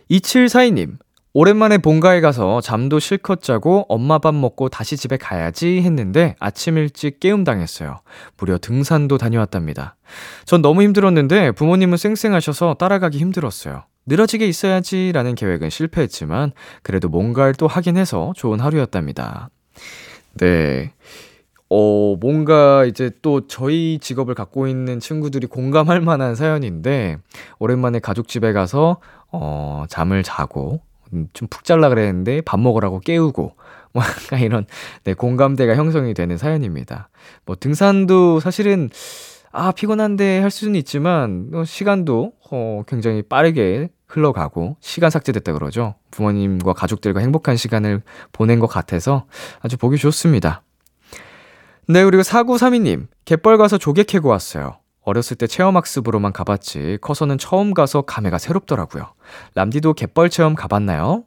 [SPEAKER 2] 2742님, 오랜만에 본가에 가서 잠도 실컷 자고 엄마 밥 먹고 다시 집에 가야지 했는데 아침 일찍 깨움당했어요. 무려 등산도 다녀왔답니다. 전 너무 힘들었는데 부모님은 쌩쌩하셔서 따라가기 힘들었어요. 늘어지게 있어야지 라는 계획은 실패했지만 그래도 뭔가를 또 하긴 해서 좋은 하루였답니다. 네. 어, 뭔가 이제 또 저희 직업을 갖고 있는 친구들이 공감할 만한 사연인데, 오랜만에 가족 집에 가서, 어, 잠을 자고, 음, 좀푹 잘라 그랬는데 밥 먹으라고 깨우고, 뭐 약간 이런, 네, 공감대가 형성이 되는 사연입니다. 뭐 등산도 사실은, 아, 피곤한데 할 수는 있지만, 어, 시간도, 어, 굉장히 빠르게 흘러가고, 시간 삭제됐다 그러죠. 부모님과 가족들과 행복한 시간을 보낸 것 같아서 아주 보기 좋습니다. 네, 그리고 4932님, 갯벌 가서 조개 캐고 왔어요. 어렸을 때 체험학습으로만 가봤지, 커서는 처음 가서 감회가 새롭더라고요. 람디도 갯벌 체험 가봤나요?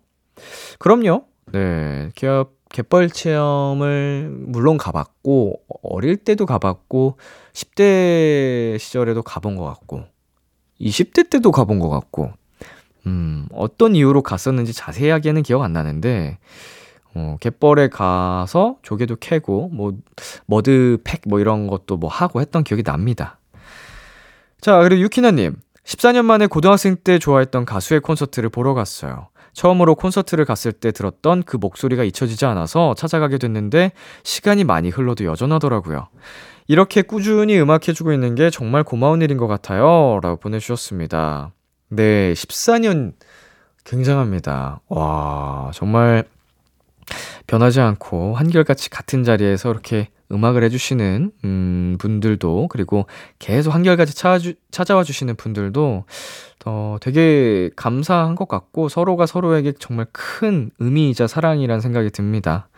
[SPEAKER 2] 그럼요. 네, 기업 갯벌 체험을 물론 가봤고, 어릴 때도 가봤고, 10대 시절에도 가본 것 같고, 20대 때도 가본 것 같고, 음, 어떤 이유로 갔었는지 자세하게는 기억 안 나는데, 어, 갯벌에 가서 조개도 캐고, 뭐, 머드팩 뭐 이런 것도 뭐 하고 했던 기억이 납니다. 자, 그리고 유키나님. 14년 만에 고등학생 때 좋아했던 가수의 콘서트를 보러 갔어요. 처음으로 콘서트를 갔을 때 들었던 그 목소리가 잊혀지지 않아서 찾아가게 됐는데 시간이 많이 흘러도 여전하더라고요. 이렇게 꾸준히 음악해주고 있는 게 정말 고마운 일인 것 같아요. 라고 보내주셨습니다. 네, 14년 굉장합니다. 와, 정말 변하지 않고 한결같이 같은 자리에서 이렇게 음악을 해주시는 음, 분들도 그리고 계속 한결같이 찾아주, 찾아와 주시는 분들도 어, 되게 감사한 것 같고 서로가 서로에게 정말 큰 의미이자 사랑이란 생각이 듭니다.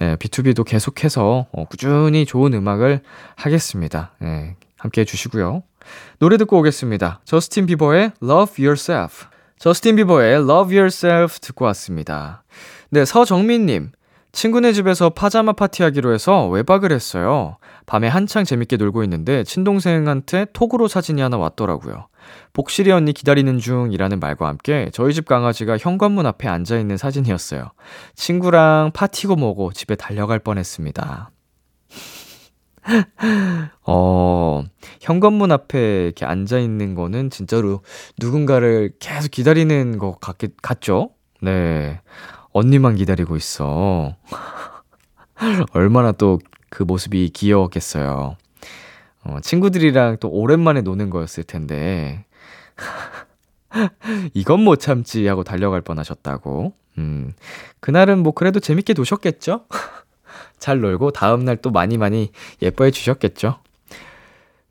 [SPEAKER 2] 예, B2B도 계속해서 어, 꾸준히 좋은 음악을 하겠습니다. 예, 함께 해주시고요. 노래 듣고 오겠습니다. 저스틴 비버의 Love Yourself. 저스틴 비버의 Love Yourself 듣고 왔습니다. 네, 서정민님. 친구네 집에서 파자마 파티하기로 해서 외박을 했어요. 밤에 한창 재밌게 놀고 있는데 친동생한테 톡으로 사진이 하나 왔더라고요. 복실이 언니 기다리는 중이라는 말과 함께 저희 집 강아지가 현관문 앞에 앉아 있는 사진이었어요. 친구랑 파티고 뭐고 집에 달려갈 뻔했습니다. 어, 현관문 앞에 이렇게 앉아 있는 거는 진짜로 누군가를 계속 기다리는 것 같겠, 같죠? 네. 언니만 기다리고 있어. 얼마나 또 그 모습이 귀여웠겠어요. 어, 친구들이랑 또 오랜만에 노는 거였을 텐데. 이건 못 참지 하고 달려갈 뻔 하셨다고. 음, 그날은 뭐 그래도 재밌게 노셨겠죠? 잘 놀고 다음날 또 많이 많이 예뻐해 주셨겠죠?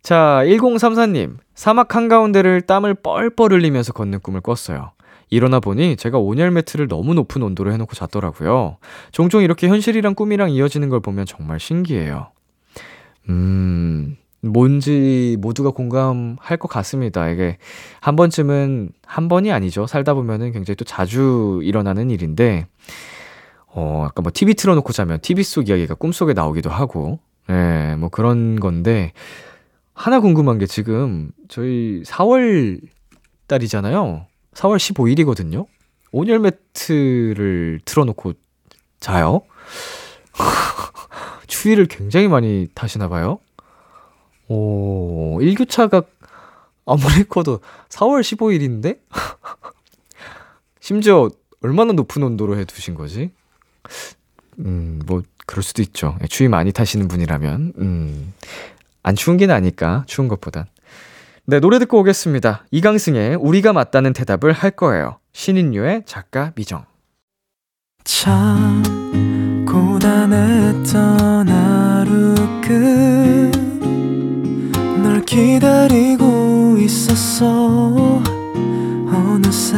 [SPEAKER 2] 자, 1034님. 사막 한가운데를 땀을 뻘뻘 흘리면서 걷는 꿈을 꿨어요. 일어나 보니 제가 온열 매트를 너무 높은 온도로 해놓고 잤더라고요. 종종 이렇게 현실이랑 꿈이랑 이어지는 걸 보면 정말 신기해요. 음, 뭔지 모두가 공감할 것 같습니다. 이게 한 번쯤은, 한 번이 아니죠. 살다 보면은 굉장히 또 자주 일어나는 일인데, 어, 아까 뭐 TV 틀어놓고 자면 TV 속 이야기가 꿈속에 나오기도 하고, 예, 네, 뭐 그런 건데, 하나 궁금한 게 지금 저희 4월 달이잖아요. 4월 15일이거든요. 온열 매트를 틀어놓고 자요. 추위를 굉장히 많이 타시나 봐요. 오, 일교차가 아무리 커도 4월 15일인데? 심지어 얼마나 높은 온도로 해 두신 거지? 음, 뭐, 그럴 수도 있죠. 예, 추위 많이 타시는 분이라면. 음, 안 추운 게 나니까, 추운 것보단. 네, 노래 듣고 오겠습니다. 이강승의 우리가 맞다는 대답을 할 거예요. 신인류의 작가 미정. 참, 고단했던 하루 끝널 기다리고 있었어. 어느새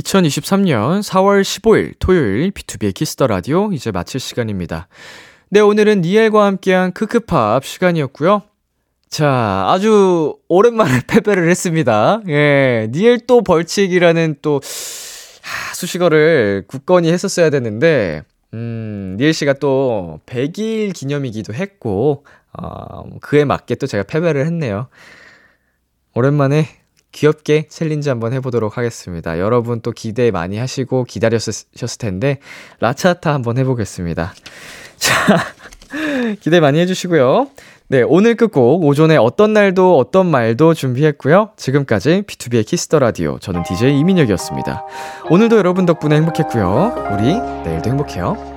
[SPEAKER 2] 2023년 4월 15일 토요일 B2B의 키스터 라디오 이제 마칠 시간입니다. 네, 오늘은 니엘과 함께한 크크팝 시간이었고요. 자, 아주 오랜만에 패배를 했습니다. 예, 니엘 또 벌칙이라는 또 하, 수식어를 굳건히 했었어야 되는데 음, 니엘 씨가 또 100일 기념이기도 했고 어, 그에 맞게 또 제가 패배를 했네요. 오랜만에 귀엽게 챌린지 한번 해보도록 하겠습니다. 여러분 또 기대 많이 하시고 기다렸었을 텐데, 라차타 한번 해보겠습니다. 자, 기대 많이 해주시고요. 네, 오늘 끝곡 오존의 어떤 날도 어떤 말도 준비했고요. 지금까지 B2B의 키스터 라디오 저는 DJ 이민혁이었습니다. 오늘도 여러분 덕분에 행복했고요. 우리 내일도 행복해요.